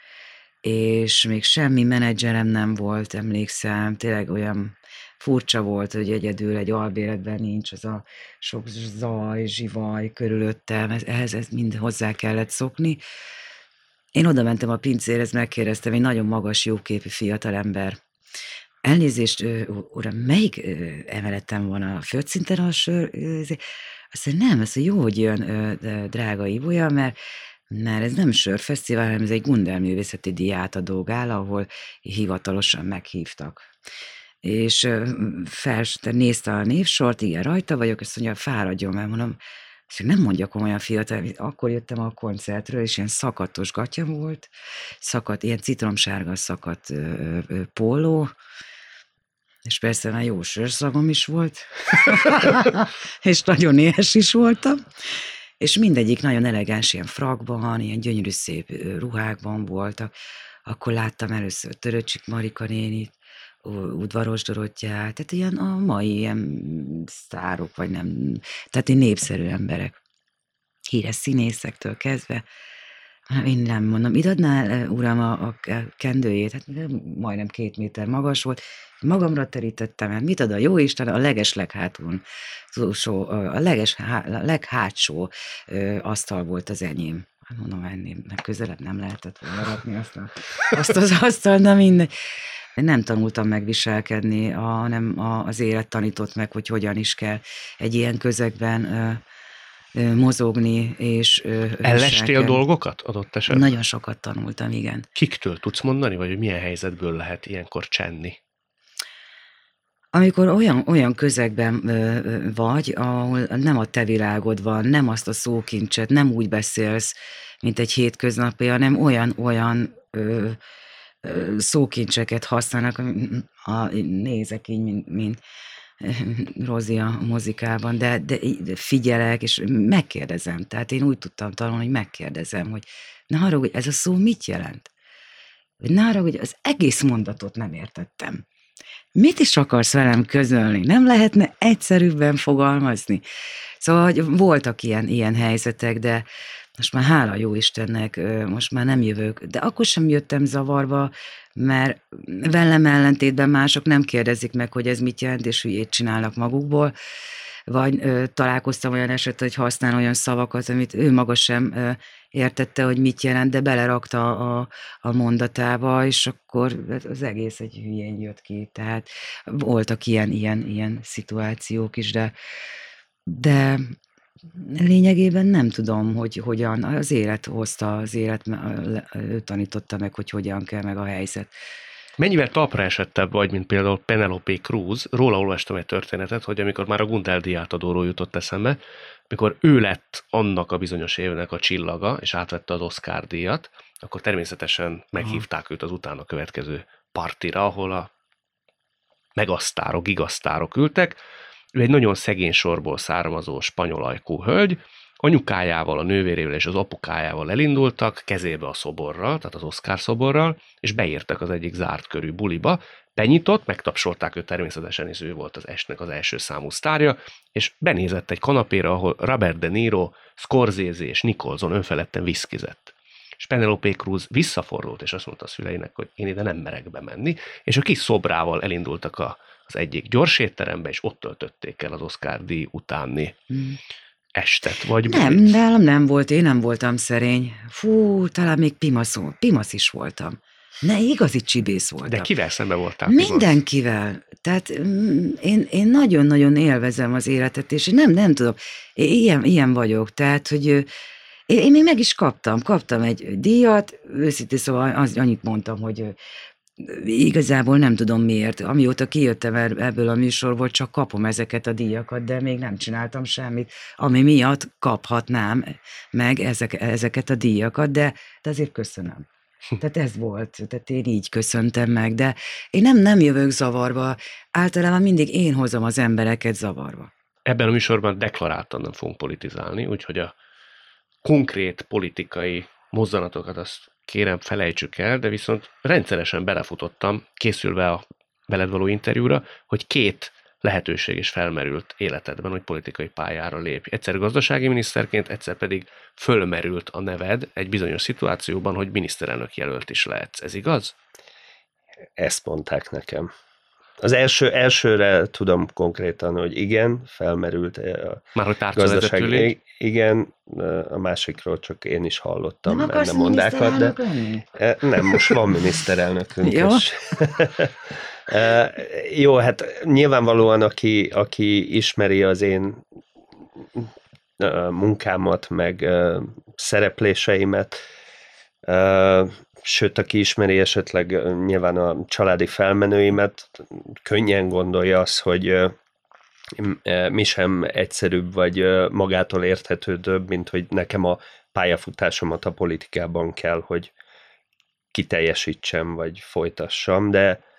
S4: és még semmi menedzserem nem volt, emlékszem, tényleg olyan furcsa volt, hogy egyedül egy albéletben nincs az a sok zaj, zsivaj körülöttem, ehhez ez mind hozzá kellett szokni. Én oda mentem a pincérhez, megkérdeztem, egy nagyon magas, jóképű fiatalember. Elnézést, uram, melyik emeleten van a földszinten a sör? Azt mondja, nem, azt mondja, jó, hogy jön, drága Ibolya, mert mert ez nem sörfesztivál, hanem ez egy Gundel művészeti diátadó gála, ahol hivatalosan meghívtak. És fel, nézte a névsort, igen, rajta vagyok, azt mondja, fáradjon, mert mondom, és nem mondja komolyan fiatal, akkor jöttem a koncertről, és ilyen szakatos gatya volt, szakadt, ilyen citromsárga szakadt ö, póló, és persze már jó sörszagom is volt, és nagyon éhes is voltam, és mindegyik nagyon elegáns, ilyen frakban, ilyen gyönyörű szép ruhákban voltak. Akkor láttam először Töröcsik Marika nénit, udvaros Dorottyát, tehát ilyen a mai ilyen sztárok, vagy nem, tehát én népszerű emberek. Híres színészektől kezdve. Én nem mondom, itt adnál, uram, a, a kendőjét, hát majdnem két méter magas volt, magamra terítettem el, mit ad a jó Isten, a leges leghátún, a, leges, a leghátsó asztal volt az enyém. Hát mondom, ennél közelebb nem lehetett volna rakni azt, a, azt az asztal, de mindegy. Nem tanultam megviselkedni, hanem az élet tanított meg, hogy hogyan is kell egy ilyen közegben mozogni, és
S2: Ellestél dolgokat adott esetben?
S4: Nagyon sokat tanultam, igen.
S2: Kiktől tudsz mondani, vagy hogy milyen helyzetből lehet ilyenkor csenni?
S4: Amikor olyan, olyan közegben vagy, ahol nem a te világod van, nem azt a szókincset, nem úgy beszélsz, mint egy hétköznapi, hanem olyan-olyan szókincseket használnak, a, nézek így, mint, mint Rozi a mozikában, de, de figyelek, és megkérdezem. Tehát én úgy tudtam tanulni, hogy megkérdezem, hogy ne haragudj, ez a szó mit jelent? Ne haragudj, az egész mondatot nem értettem. Mit is akarsz velem közölni? Nem lehetne egyszerűbben fogalmazni? Szóval hogy voltak ilyen, ilyen helyzetek, de most már hála jó Istennek, most már nem jövök, de akkor sem jöttem zavarba, mert velem ellentétben mások nem kérdezik meg, hogy ez mit jelent, és hülyét csinálnak magukból, vagy ö, találkoztam olyan eset, hogy használ olyan szavakat, amit ő maga sem ö, értette, hogy mit jelent, de belerakta a, a mondatába, és akkor az egész egy hülyén jött ki. Tehát voltak ilyen, ilyen, ilyen szituációk is, de, de lényegében nem tudom, hogy hogyan, az élet hozta, az élet, ő tanította meg, hogy hogyan kell meg a helyzet.
S2: Mennyivel talpra esettebb vagy, mint például Penelope Cruz? Róla olvastam egy történetet, hogy amikor már a Gundel diátadóról jutott eszembe, mikor ő lett annak a bizonyos évnek a csillaga, és átvette az Oscar díjat, akkor természetesen meghívták őt az utána következő partira, ahol a megasztárok, gigasztárok ültek, ő egy nagyon szegény sorból származó spanyol ajkú hölgy, anyukájával, a nővérével és az apukájával elindultak, kezébe a szoborral, tehát az Oscar szoborral, és beértek az egyik zárt körű buliba, benyitott, megtapsolták őt természetesen, és ő volt az estnek az első számú sztárja, és benézett egy kanapéra, ahol Robert De Niro, Scorsese és Nicholson önfeledten viszkizett. És Penelope Cruz visszafordult, és azt mondta a szüleinek, hogy én ide nem merek bemenni, és a kis szobrával elindultak a az egyik gyors étterembe, és ott töltötték el az Oscar díj utáni hmm. estet, vagy
S4: Nem, bulit. nálam nem volt, én nem voltam szerény. Fú, talán még pimaszó, pimasz is voltam. Ne, igazi csibész voltam.
S2: De kivel szembe voltál?
S4: Mindenkivel. Pimasz? Tehát mm, én, én nagyon-nagyon élvezem az életet, és nem, nem tudom, ilyen, ilyen vagyok, tehát, hogy én, én még meg is kaptam, kaptam egy díjat, őszintén szóval az, annyit mondtam, hogy igazából nem tudom miért. Amióta kijöttem ebből a műsorból, csak kapom ezeket a díjakat, de még nem csináltam semmit, ami miatt kaphatnám meg ezek, ezeket a díjakat, de, de azért köszönöm. Tehát ez volt, tehát én így köszöntem meg, de én nem, nem jövök zavarba, általában mindig én hozom az embereket zavarba.
S2: Ebben a műsorban deklaráltan nem fogunk politizálni, úgyhogy a konkrét politikai mozzanatokat azt kérem felejtsük el, de viszont rendszeresen belefutottam, készülve a veled való interjúra, hogy két lehetőség is felmerült életedben, hogy politikai pályára lépj. Egyszer gazdasági miniszterként, egyszer pedig fölmerült a neved egy bizonyos szituációban, hogy miniszterelnök jelölt is lehetsz. Ez igaz?
S3: Ezt mondták nekem. Az első, elsőre tudom konkrétan, hogy igen, felmerült a
S2: Már hogy gazdaság,
S3: igen, a másikról csak én is hallottam nem benne mondákat, de lenni? nem, most van miniszterelnökünk
S4: Jó.
S3: is. Jó, hát nyilvánvalóan, aki, aki ismeri az én munkámat, meg szerepléseimet, sőt, aki ismeri esetleg nyilván a családi felmenőimet, könnyen gondolja azt, hogy mi sem egyszerűbb, vagy magától érthetődőbb, mint hogy nekem a pályafutásomat a politikában kell, hogy kiteljesítsem, vagy folytassam, de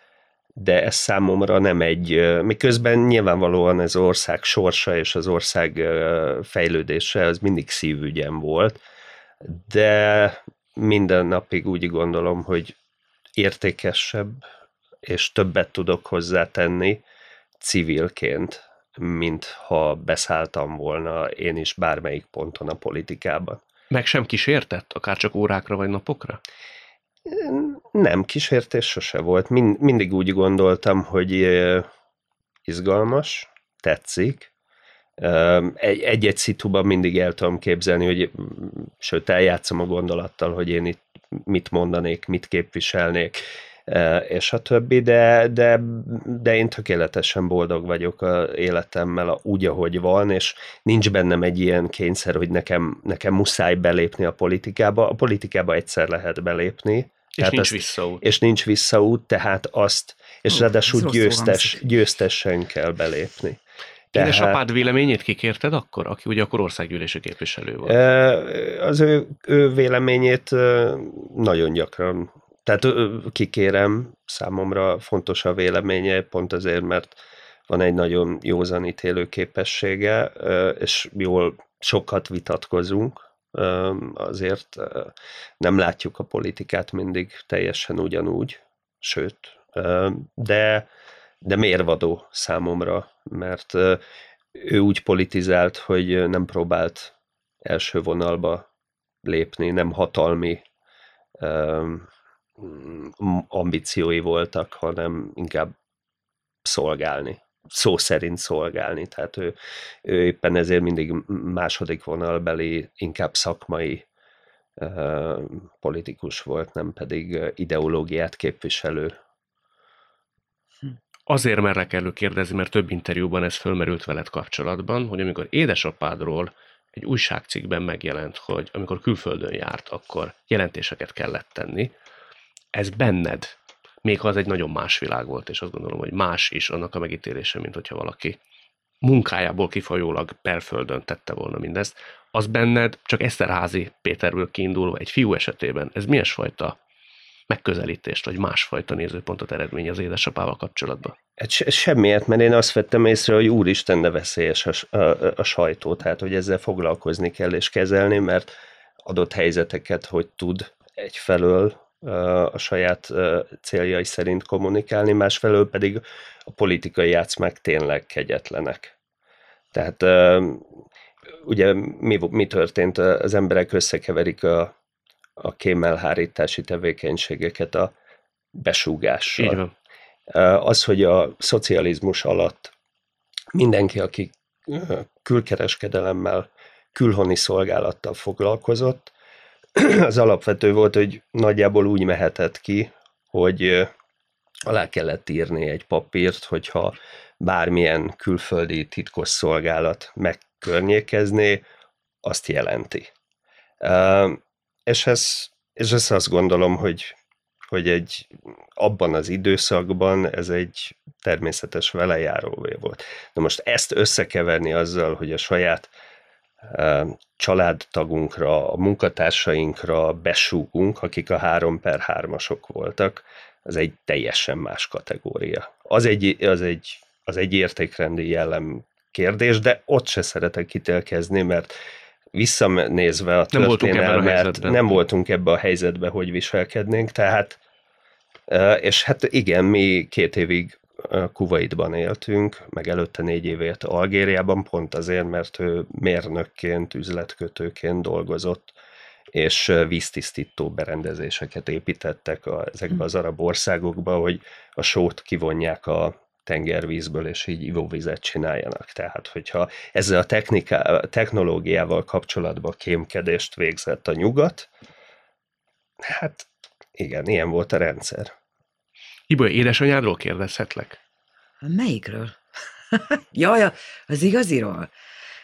S3: de ez számomra nem egy, miközben nyilvánvalóan az ország sorsa és az ország fejlődése az mindig szívügyem volt, de minden napig úgy gondolom, hogy értékesebb és többet tudok hozzátenni civilként, mint ha beszálltam volna én is bármelyik ponton a politikában.
S2: Meg sem kísértett, akár csak órákra vagy napokra?
S3: Nem, kísértés sose volt. Mind, mindig úgy gondoltam, hogy izgalmas, tetszik. Egy-egy szituban mindig el tudom képzelni, hogy sőt, eljátszom a gondolattal, hogy én itt mit mondanék, mit képviselnék, és a többi, de, de, de én tökéletesen boldog vagyok a életemmel úgy, ahogy van, és nincs bennem egy ilyen kényszer, hogy nekem, nekem muszáj belépni a politikába. A politikába egyszer lehet belépni.
S2: És tehát nincs ezt, visszaút.
S3: És nincs visszaút, tehát azt, és ráadásul győztes, győztesen kell belépni.
S2: Tehát... Édesapád véleményét kikérted akkor, aki ugye akkor országgyűlési képviselő volt?
S3: Az ő, ő véleményét nagyon gyakran tehát kikérem, számomra fontos a véleménye, pont azért, mert van egy nagyon józan ítélő képessége, és jól sokat vitatkozunk, azért nem látjuk a politikát mindig teljesen ugyanúgy, sőt, de, de mérvadó számomra, mert ő úgy politizált, hogy nem próbált első vonalba lépni, nem hatalmi ambíciói voltak, hanem inkább szolgálni. Szó szerint szolgálni. Tehát ő, ő éppen ezért mindig második vonalbeli, inkább szakmai politikus volt, nem pedig ideológiát képviselő.
S2: Azért merlek elő kérdezni, mert több interjúban ez fölmerült veled kapcsolatban, hogy amikor édesapádról egy újságcikkben megjelent, hogy amikor külföldön járt, akkor jelentéseket kellett tenni, ez benned, még ha az egy nagyon más világ volt, és azt gondolom, hogy más is annak a megítélése, mint hogyha valaki munkájából kifolyólag perföldön tette volna mindezt, az benned csak Eszterházi Péterből kiindulva egy fiú esetében, ez milyen fajta megközelítést, vagy másfajta nézőpontot eredmény az édesapával kapcsolatban?
S3: Hát se, semmiért, mert én azt vettem észre, hogy úristen, ne veszélyes a, a, a sajtó, tehát hogy ezzel foglalkozni kell és kezelni, mert adott helyzeteket hogy tud egyfelől a saját céljai szerint kommunikálni, másfelől pedig a politikai játszmák tényleg kegyetlenek. Tehát ugye mi, mi történt? Az emberek összekeverik a, a kémelhárítási tevékenységeket a besúgással.
S2: Így van.
S3: Az, hogy a szocializmus alatt mindenki, aki külkereskedelemmel, külhoni szolgálattal foglalkozott, az alapvető volt, hogy nagyjából úgy mehetett ki, hogy alá kellett írni egy papírt, hogyha bármilyen külföldi titkosszolgálat megkörnyékezné, azt jelenti. És ez, és ez azt gondolom, hogy, hogy egy, abban az időszakban ez egy természetes velejáróvé volt. Na most ezt összekeverni azzal, hogy a saját családtagunkra, a munkatársainkra besúgunk, akik a 3 per 3-asok voltak, az egy teljesen más kategória. Az egy, az egy, az egy értékrendi jellem kérdés, de ott se szeretek kitélkezni, mert visszanézve a
S2: nem
S3: történelmet, nem, nem voltunk ebbe a helyzetbe, hogy viselkednénk, tehát és hát igen, mi két évig Kuwaitban éltünk, meg előtte négy évét Algériában, pont azért, mert ő mérnökként, üzletkötőként dolgozott, és víztisztító berendezéseket építettek a, ezekbe az arab országokba, hogy a sót kivonják a tengervízből, és így ivóvizet csináljanak. Tehát, hogyha ezzel a techniká, technológiával kapcsolatban kémkedést végzett a nyugat, hát igen, ilyen volt a rendszer.
S2: Ibolya, édesanyádról kérdezhetlek?
S4: Melyikről? Jaj, az igaziról?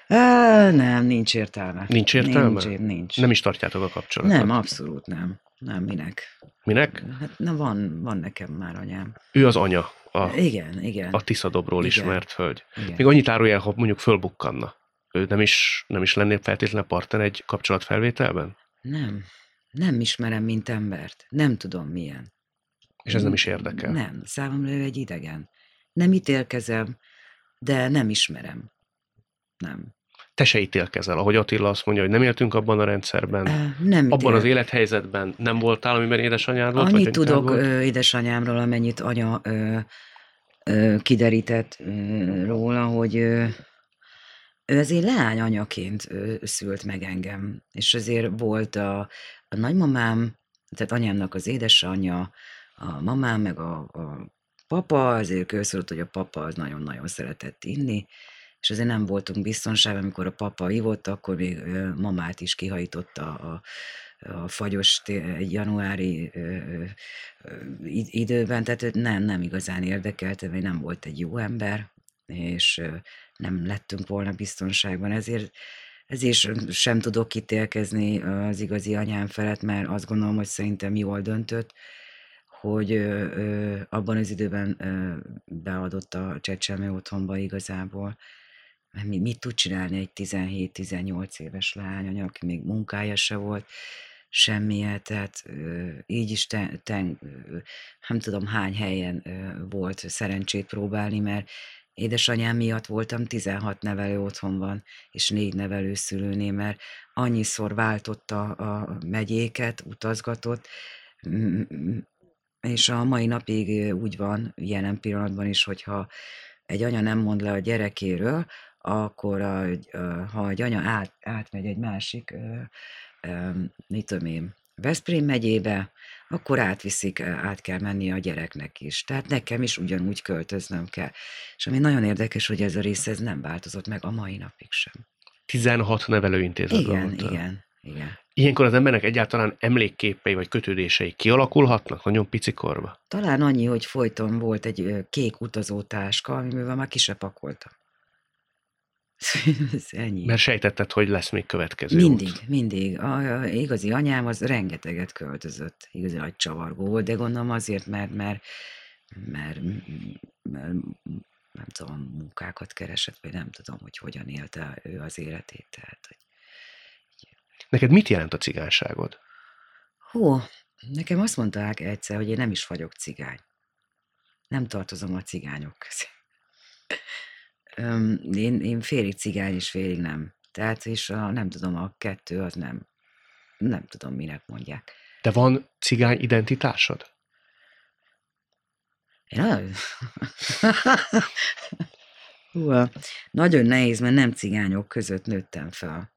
S4: Á, nem, nincs értelme.
S2: Nincs értelme?
S4: Nincs, nincs.
S2: Nem is tartjátok a kapcsolatot?
S4: Nem, abszolút nem. Nem, minek?
S2: Minek?
S4: Hát na, van, van nekem már anyám.
S2: Ő az anya. A,
S4: igen, igen.
S2: A Tiszadobról igen. ismert hölgy.
S4: Igen.
S2: Még annyit árulj el, ha mondjuk fölbukkanna. Ő nem is, nem is lennél feltétlenül partner egy kapcsolatfelvételben?
S4: Nem. Nem ismerem, mint embert. Nem tudom, milyen.
S2: És ez nem is érdekel?
S4: Nem, számomra ő egy idegen. Nem ítélkezem, de nem ismerem. Nem.
S2: Te se ítélkezel, ahogy Attila azt mondja, hogy nem éltünk abban a rendszerben,
S4: nem
S2: abban ítél. az élethelyzetben nem voltál, amiben édesanyád volt?
S4: Annyit tudok volt? édesanyámról, amennyit anya ö, ö, kiderített ö, róla, hogy ö, ő azért leányanyaként ö, szült meg engem, és azért volt a, a nagymamám, tehát anyámnak az édesanyja, a mamám, meg a, a papa, azért közszólott, hogy a papa az nagyon-nagyon szeretett inni, és azért nem voltunk biztonságban, amikor a papa ivott, akkor még mamát is kihajította a, a fagyos januári ö, ö, időben, tehát nem, nem igazán érdekelte, vagy nem volt egy jó ember, és nem lettünk volna biztonságban, ezért ezért sem tudok kitélkezni az igazi anyám felett, mert azt gondolom, hogy szerintem jól döntött, hogy ö, abban az időben ö, beadott a csecsemő otthonba igazából. Mi, mit tud csinálni egy 17-18 éves lány, aki még munkája se volt, semmilyen, tehát így is te, te, nem tudom hány helyen volt szerencsét próbálni, mert édesanyám miatt voltam 16 nevelő otthonban, és négy nevelőszülőnél, mert annyiszor váltotta a megyéket, utazgatott, és a mai napig úgy van, jelen pillanatban is, hogyha egy anya nem mond le a gyerekéről, akkor a, ha egy anya át, átmegy egy másik, mit tudom én, Veszprém megyébe, akkor átviszik, át kell menni a gyereknek is. Tehát nekem is ugyanúgy költöznöm kell. És ami nagyon érdekes, hogy ez a rész ez nem változott meg a mai napig sem.
S2: 16 nevelőintézetben
S4: Igen, mondta. igen, igen.
S2: Ilyenkor az embernek egyáltalán emlékképei vagy kötődései kialakulhatnak nagyon pici korba?
S4: Talán annyi, hogy folyton volt egy kék utazótáska, amivel már ki se pakoltam. Ez ennyi.
S2: Mert sejtetted, hogy lesz még következő
S4: Mindig,
S2: út.
S4: mindig. A, a igazi anyám az rengeteget költözött. Igazi nagy csavargó volt, de gondolom azért, mert, mert, mert, mert nem tudom, munkákat keresett, vagy nem tudom, hogy hogyan élte ő az életét. Tehát, hogy
S2: Neked mit jelent a cigányságod?
S4: Hú, nekem azt mondták egyszer, hogy én nem is vagyok cigány. Nem tartozom a cigányok közé. Én, én félig cigány és félig nem. Tehát és a, nem tudom, a kettő az nem, nem tudom, minek mondják.
S2: De van cigány identitásod?
S4: Én nagyon... Nagyon nehéz, mert nem cigányok között nőttem fel.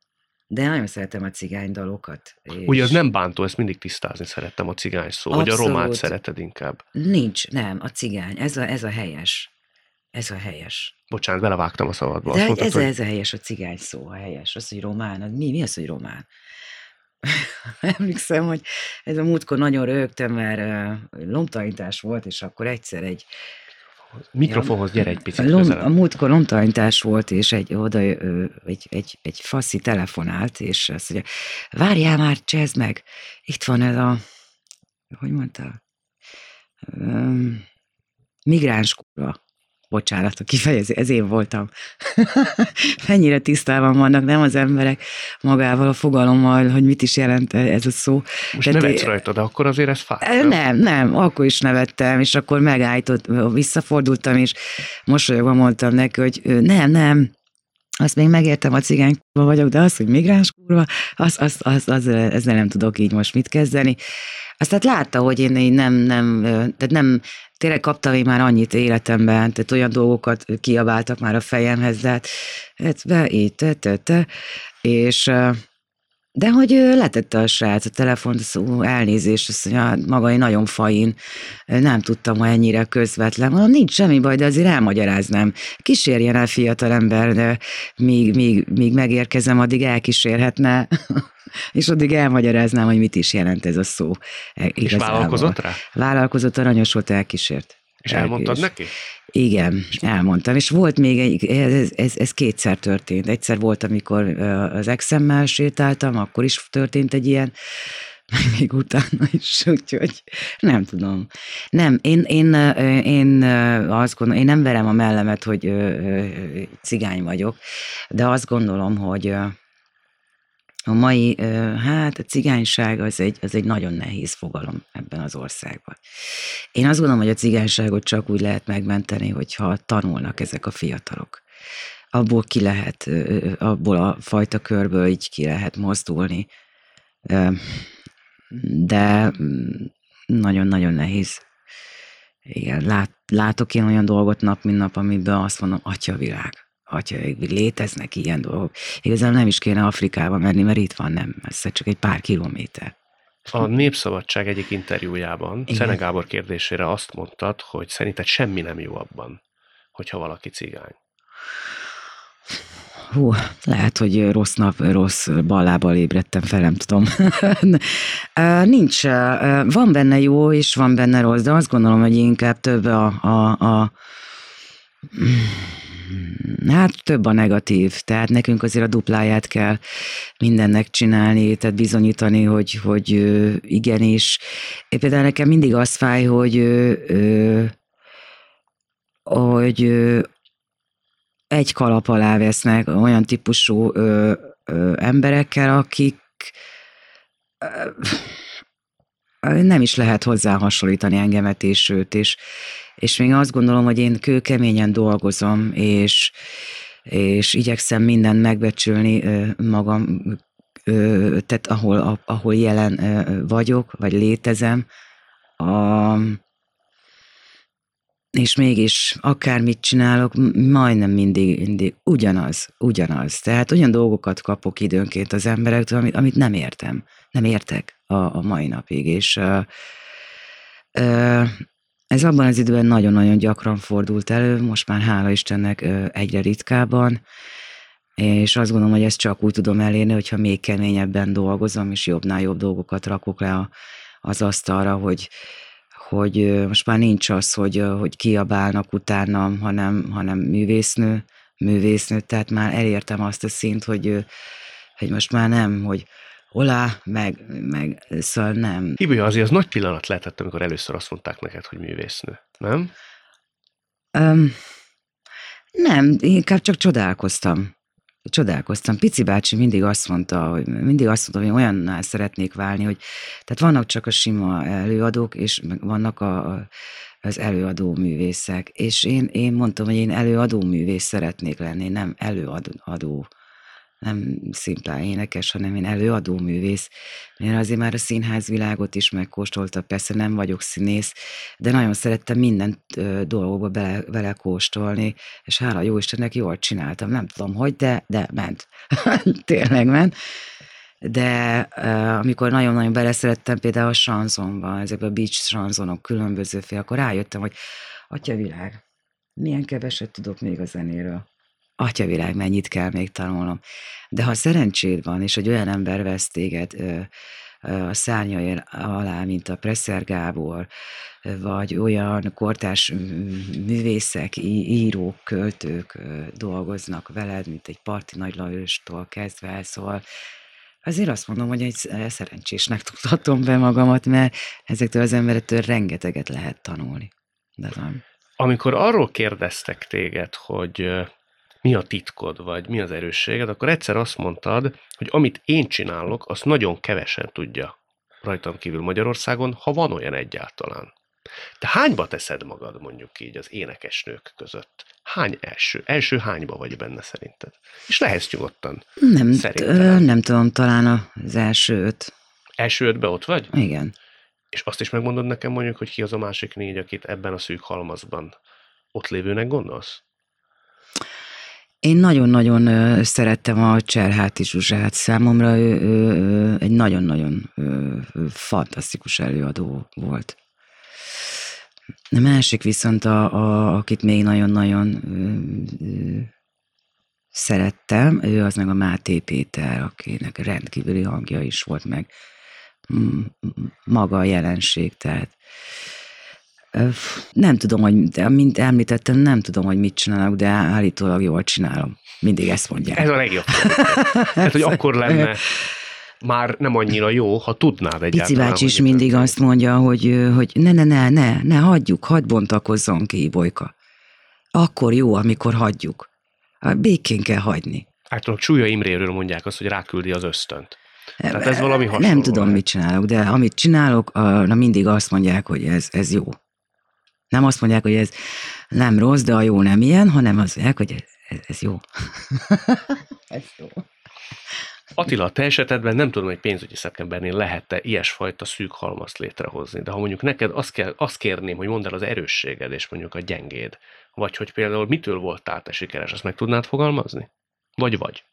S4: De nagyon szeretem a cigány dalokat.
S2: És... Ugye az nem bántó, ezt mindig tisztázni szerettem a cigány szó, Abszolút. hogy a romát szereted inkább.
S4: Nincs, nem, a cigány, ez a, ez a helyes. Ez a helyes.
S2: Bocsánat, belevágtam a szabadba.
S4: De mondtad, ez, hogy... ez a helyes, a cigány szó, a helyes. Az, hogy román, mi, mi az, hogy román? Emlékszem, hogy ez a múltkor nagyon rögtem, mert uh, lomtalanítás volt, és akkor egyszer egy
S2: Mikrofonhoz gyere egy picit
S4: Lom, A múltkor lomtalanítás volt, és egy, oda egy, egy, egy faszi telefonált, és azt mondja, várjál már, csezd meg, itt van ez a, hogy mondta, um, migráns kurva. Bocsánat, a kifejezés, ez én voltam. Mennyire tisztában vannak, nem az emberek magával, a fogalommal, hogy mit is jelent ez a szó.
S2: Most Tehát nevetsz rajta, de akkor azért ez fáj.
S4: Nem, nem, akkor is nevettem, és akkor megállított, visszafordultam, és mosolyogva mondtam neki, hogy nem, nem, azt még megértem, a cigány vagyok, de az, hogy migráns kurva, az, az, az, az, ezzel nem tudok így most mit kezdeni. Aztán látta, hogy én így nem, nem, tehát nem, tényleg kaptam én már annyit életemben, tehát olyan dolgokat kiabáltak már a fejemhez, de hát, hát be, így, te, te, te, és de hogy letette a srác a telefont, szó, elnézést, azt mondja, maga egy nagyon fain, nem tudtam, hogy ennyire közvetlen. Mondom, nincs semmi baj, de azért elmagyaráznám. Kísérjen el fiatal ember, de míg, míg, míg megérkezem, addig elkísérhetne, és addig elmagyaráznám, hogy mit is jelent ez a szó.
S2: Igazából. És vállalkozott rá?
S4: Vállalkozott, aranyos volt, elkísért.
S2: És elmondtad neki?
S4: Igen, elmondtam. És volt még egy, ez, ez, ez kétszer történt. Egyszer volt, amikor az exemmel sétáltam, akkor is történt egy ilyen, meg még utána is, úgyhogy nem tudom. Nem, én, én, én azt gondolom, én nem verem a mellemet, hogy cigány vagyok, de azt gondolom, hogy a mai, hát a cigányság az egy, az egy nagyon nehéz fogalom ebben az országban. Én azt gondolom, hogy a cigányságot csak úgy lehet megmenteni, hogyha tanulnak ezek a fiatalok. Abból ki lehet, abból a fajta körből így ki lehet mozdulni. De nagyon-nagyon nehéz. Igen, lát, látok én olyan dolgot nap, mint nap, amiben azt mondom, atya világ atya, léteznek ilyen dolgok. Igazából nem is kéne Afrikába menni, mert itt van nem messze, csak egy pár kilométer.
S2: A Népszabadság egyik interjújában Igen. Szene Gábor kérdésére azt mondtad, hogy szerinted semmi nem jó abban, hogyha valaki cigány.
S4: Hú, lehet, hogy rossz nap, rossz ballábbal ébredtem fel, nem tudom. Nincs, van benne jó, és van benne rossz, de azt gondolom, hogy inkább több a, a, a Hát több a negatív, tehát nekünk azért a dupláját kell mindennek csinálni, tehát bizonyítani, hogy, hogy igenis. Én például nekem mindig az fáj, hogy, hogy egy kalap alá vesznek olyan típusú emberekkel, akik nem is lehet hozzá hasonlítani engemet és őt, és, és még azt gondolom, hogy én kőkeményen dolgozom, és, és igyekszem mindent megbecsülni magam, tehát ahol, ahol jelen vagyok, vagy létezem, a, és mégis akármit csinálok, majdnem mindig, mindig ugyanaz, ugyanaz. Tehát olyan dolgokat kapok időnként az emberektől, amit, amit nem értem, nem értek a, a mai napig, és uh, uh, ez abban az időben nagyon-nagyon gyakran fordult elő, most már hála Istennek egyre ritkábban, és azt gondolom, hogy ezt csak úgy tudom elérni, hogyha még keményebben dolgozom, és jobbnál jobb dolgokat rakok le a, az asztalra, hogy, hogy most már nincs az, hogy, hogy kiabálnak utánam, hanem, hanem művésznő, művésznő, tehát már elértem azt a szint, hogy, hogy most már nem, hogy olá, meg, meg szóval nem.
S2: Hibja azért az nagy pillanat lehetett, amikor először azt mondták neked, hogy művésznő, nem?
S4: Um, nem, inkább csak csodálkoztam. Csodálkoztam. Pici bácsi mindig azt mondta, hogy mindig azt mondta, hogy olyanná szeretnék válni, hogy tehát vannak csak a sima előadók, és vannak a, a az előadó művészek. És én, én mondtam, hogy én előadó művész szeretnék lenni, nem előadó nem szimplán énekes, hanem én előadó művész, mert azért már a színház világot is megkóstolta, persze nem vagyok színész, de nagyon szerettem minden dolgokba bele, bele kóstolni, és hála jó Istennek jól csináltam, nem tudom hogy, de, de ment. Tényleg ment. De uh, amikor nagyon-nagyon beleszerettem például a sanzonba, ezekbe a beach sanzonok különböző akkor rájöttem, hogy atya világ, milyen keveset tudok még a zenéről atyavilág, mennyit kell még tanulnom. De ha szerencséd van, és hogy olyan ember vesz téged ö, a szárnyai alá, mint a Presser Gábor, vagy olyan kortás művészek, írók, költők dolgoznak veled, mint egy Parti Nagy Lajostól kezdve, szóval azért azt mondom, hogy egy szerencsésnek tudhatom be magamat, mert ezektől az emberektől rengeteget lehet tanulni. De nem.
S2: amikor arról kérdeztek téged, hogy mi a titkod, vagy mi az erősséged, akkor egyszer azt mondtad, hogy amit én csinálok, azt nagyon kevesen tudja rajtam kívül Magyarországon, ha van olyan egyáltalán. Te hányba teszed magad mondjuk így az énekesnők között? Hány első? Első hányba vagy benne szerinted? És lehetsz nyugodtan.
S4: Nem, ö, nem tudom, talán az első öt.
S2: Első ötbe ott vagy?
S4: Igen.
S2: És azt is megmondod nekem mondjuk, hogy ki az a másik négy, akit ebben a szűk halmazban ott lévőnek gondolsz?
S4: Én nagyon-nagyon szerettem a Cserháti Zsuzsát. Számomra ő, ő, ő egy nagyon-nagyon fantasztikus előadó volt. A másik viszont, a, a, akit még nagyon-nagyon szerettem, ő az meg a Máté Péter, akinek rendkívüli hangja is volt, meg maga a jelenség, tehát nem tudom, hogy, mint említettem, nem tudom, hogy mit csinálok, de állítólag jól csinálom. Mindig ezt mondják.
S2: Ez a legjobb. hát, hogy akkor lenne már nem annyira jó, ha tudnád egyáltalán.
S4: Pici bácsi is mindig azt mondja, hogy, hogy ne, ne, ne, ne, ne, hagyjuk, hagyd bontakozzon ki, Bolyka. Akkor jó, amikor hagyjuk. Békén kell hagyni.
S2: Általában Csúlya Imréről mondják azt, hogy ráküldi az ösztönt. Tehát ez valami hasonló.
S4: Nem tudom, mit csinálok, de amit csinálok, na mindig azt mondják, hogy ez, ez jó. Nem azt mondják, hogy ez nem rossz, de a jó nem ilyen, hanem azt mondják, hogy ez, ez jó. ez jó.
S2: Attila, a te esetedben nem tudom, hogy pénzügyi szeptembernél lehet-e ilyesfajta szűk halmazt létrehozni, de ha mondjuk neked azt, kell, azt kérném, hogy mondd el az erősséged és mondjuk a gyengéd, vagy hogy például mitől voltál te sikeres, azt meg tudnád fogalmazni? Vagy vagy?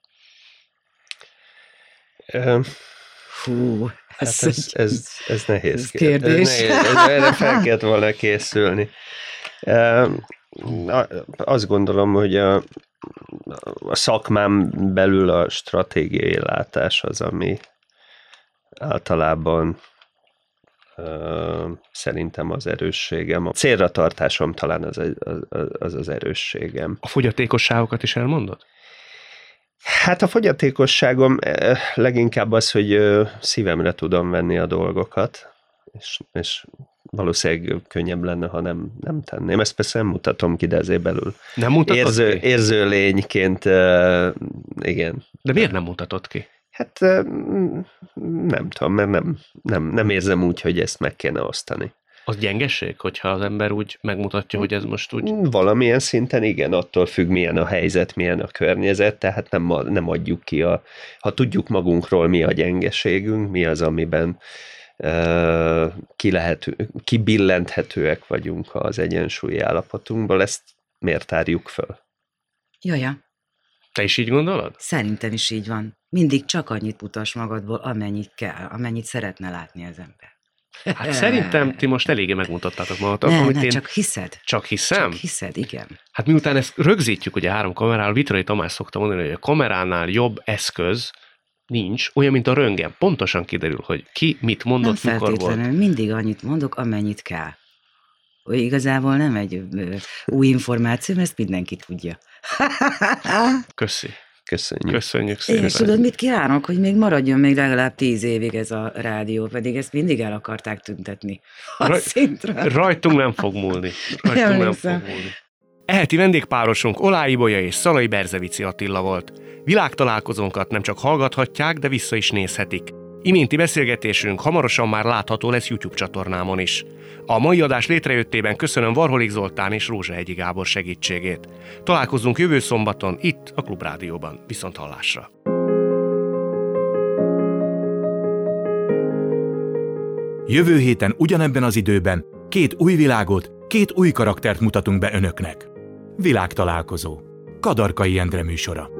S3: Fú, hát ez, ez, ez, ez nehéz ez kérdés. Ez nehéz, erre fel kellett volna készülni. Azt gondolom, hogy a, a szakmám belül a stratégiai látás az, ami általában szerintem az erősségem. A célra tartásom talán az az, az, az erősségem.
S2: A fogyatékosságokat is elmondod?
S3: Hát a fogyatékosságom eh, leginkább az, hogy szívemre tudom venni a dolgokat, és, és valószínűleg könnyebb lenne, ha nem, nem tenném. Ezt persze nem mutatom ki, de ezért belül.
S2: Nem mutatod
S3: érző,
S2: ki?
S3: Érző lényként, uh, igen.
S2: De miért nem mutatod ki?
S3: Hát uh, nem tudom, mert nem, nem, nem érzem úgy, hogy ezt meg kéne osztani.
S2: Az gyengeség, hogyha az ember úgy megmutatja, hogy ez most úgy...
S3: Valamilyen szinten igen, attól függ, milyen a helyzet, milyen a környezet, tehát nem, nem adjuk ki a... Ha tudjuk magunkról, mi a gyengeségünk, mi az, amiben uh, ki lehet, kibillenthetőek vagyunk az egyensúlyi állapotunkból, ezt miért tárjuk föl?
S4: Jaja.
S2: Te is így gondolod?
S4: Szerintem is így van. Mindig csak annyit mutas magadból, amennyit kell, amennyit szeretne látni az ember.
S2: Hát szerintem ti most eléggé megmutattátok magatok.
S4: Ne, amit ne, én... csak hiszed.
S2: Csak hiszem?
S4: Csak hiszed, igen.
S2: Hát miután ezt rögzítjük ugye három kamerával, Vitrai Tamás szokta mondani, hogy a kameránál jobb eszköz nincs, olyan, mint a röngen. Pontosan kiderül, hogy ki mit mondott,
S4: nem
S2: mikor
S4: volt. mindig annyit mondok, amennyit kell. Hogy igazából nem egy új információ, mert ezt mindenki tudja.
S2: Köszi.
S3: Köszönjük.
S2: Köszönjük szépen.
S4: És tudod, mit kívánok, hogy még maradjon még legalább tíz évig ez a rádió, pedig ezt mindig el akarták tüntetni. A Raj, szintre.
S2: Rajtunk nem fog múlni. Rajtunk nem fog múlni. Eheti vendégpárosunk Olái Bolya és Szalai Berzevici Attila volt. Világtalálkozónkat nem csak hallgathatják, de vissza is nézhetik. Iménti beszélgetésünk hamarosan már látható lesz YouTube csatornámon is. A mai adás létrejöttében köszönöm Varholik Zoltán és Rózsa Egyi Gábor segítségét. Találkozunk jövő szombaton itt a Klubrádióban. Viszont hallásra!
S1: Jövő héten ugyanebben az időben két új világot, két új karaktert mutatunk be önöknek. Világtalálkozó. Kadarkai Endre műsora.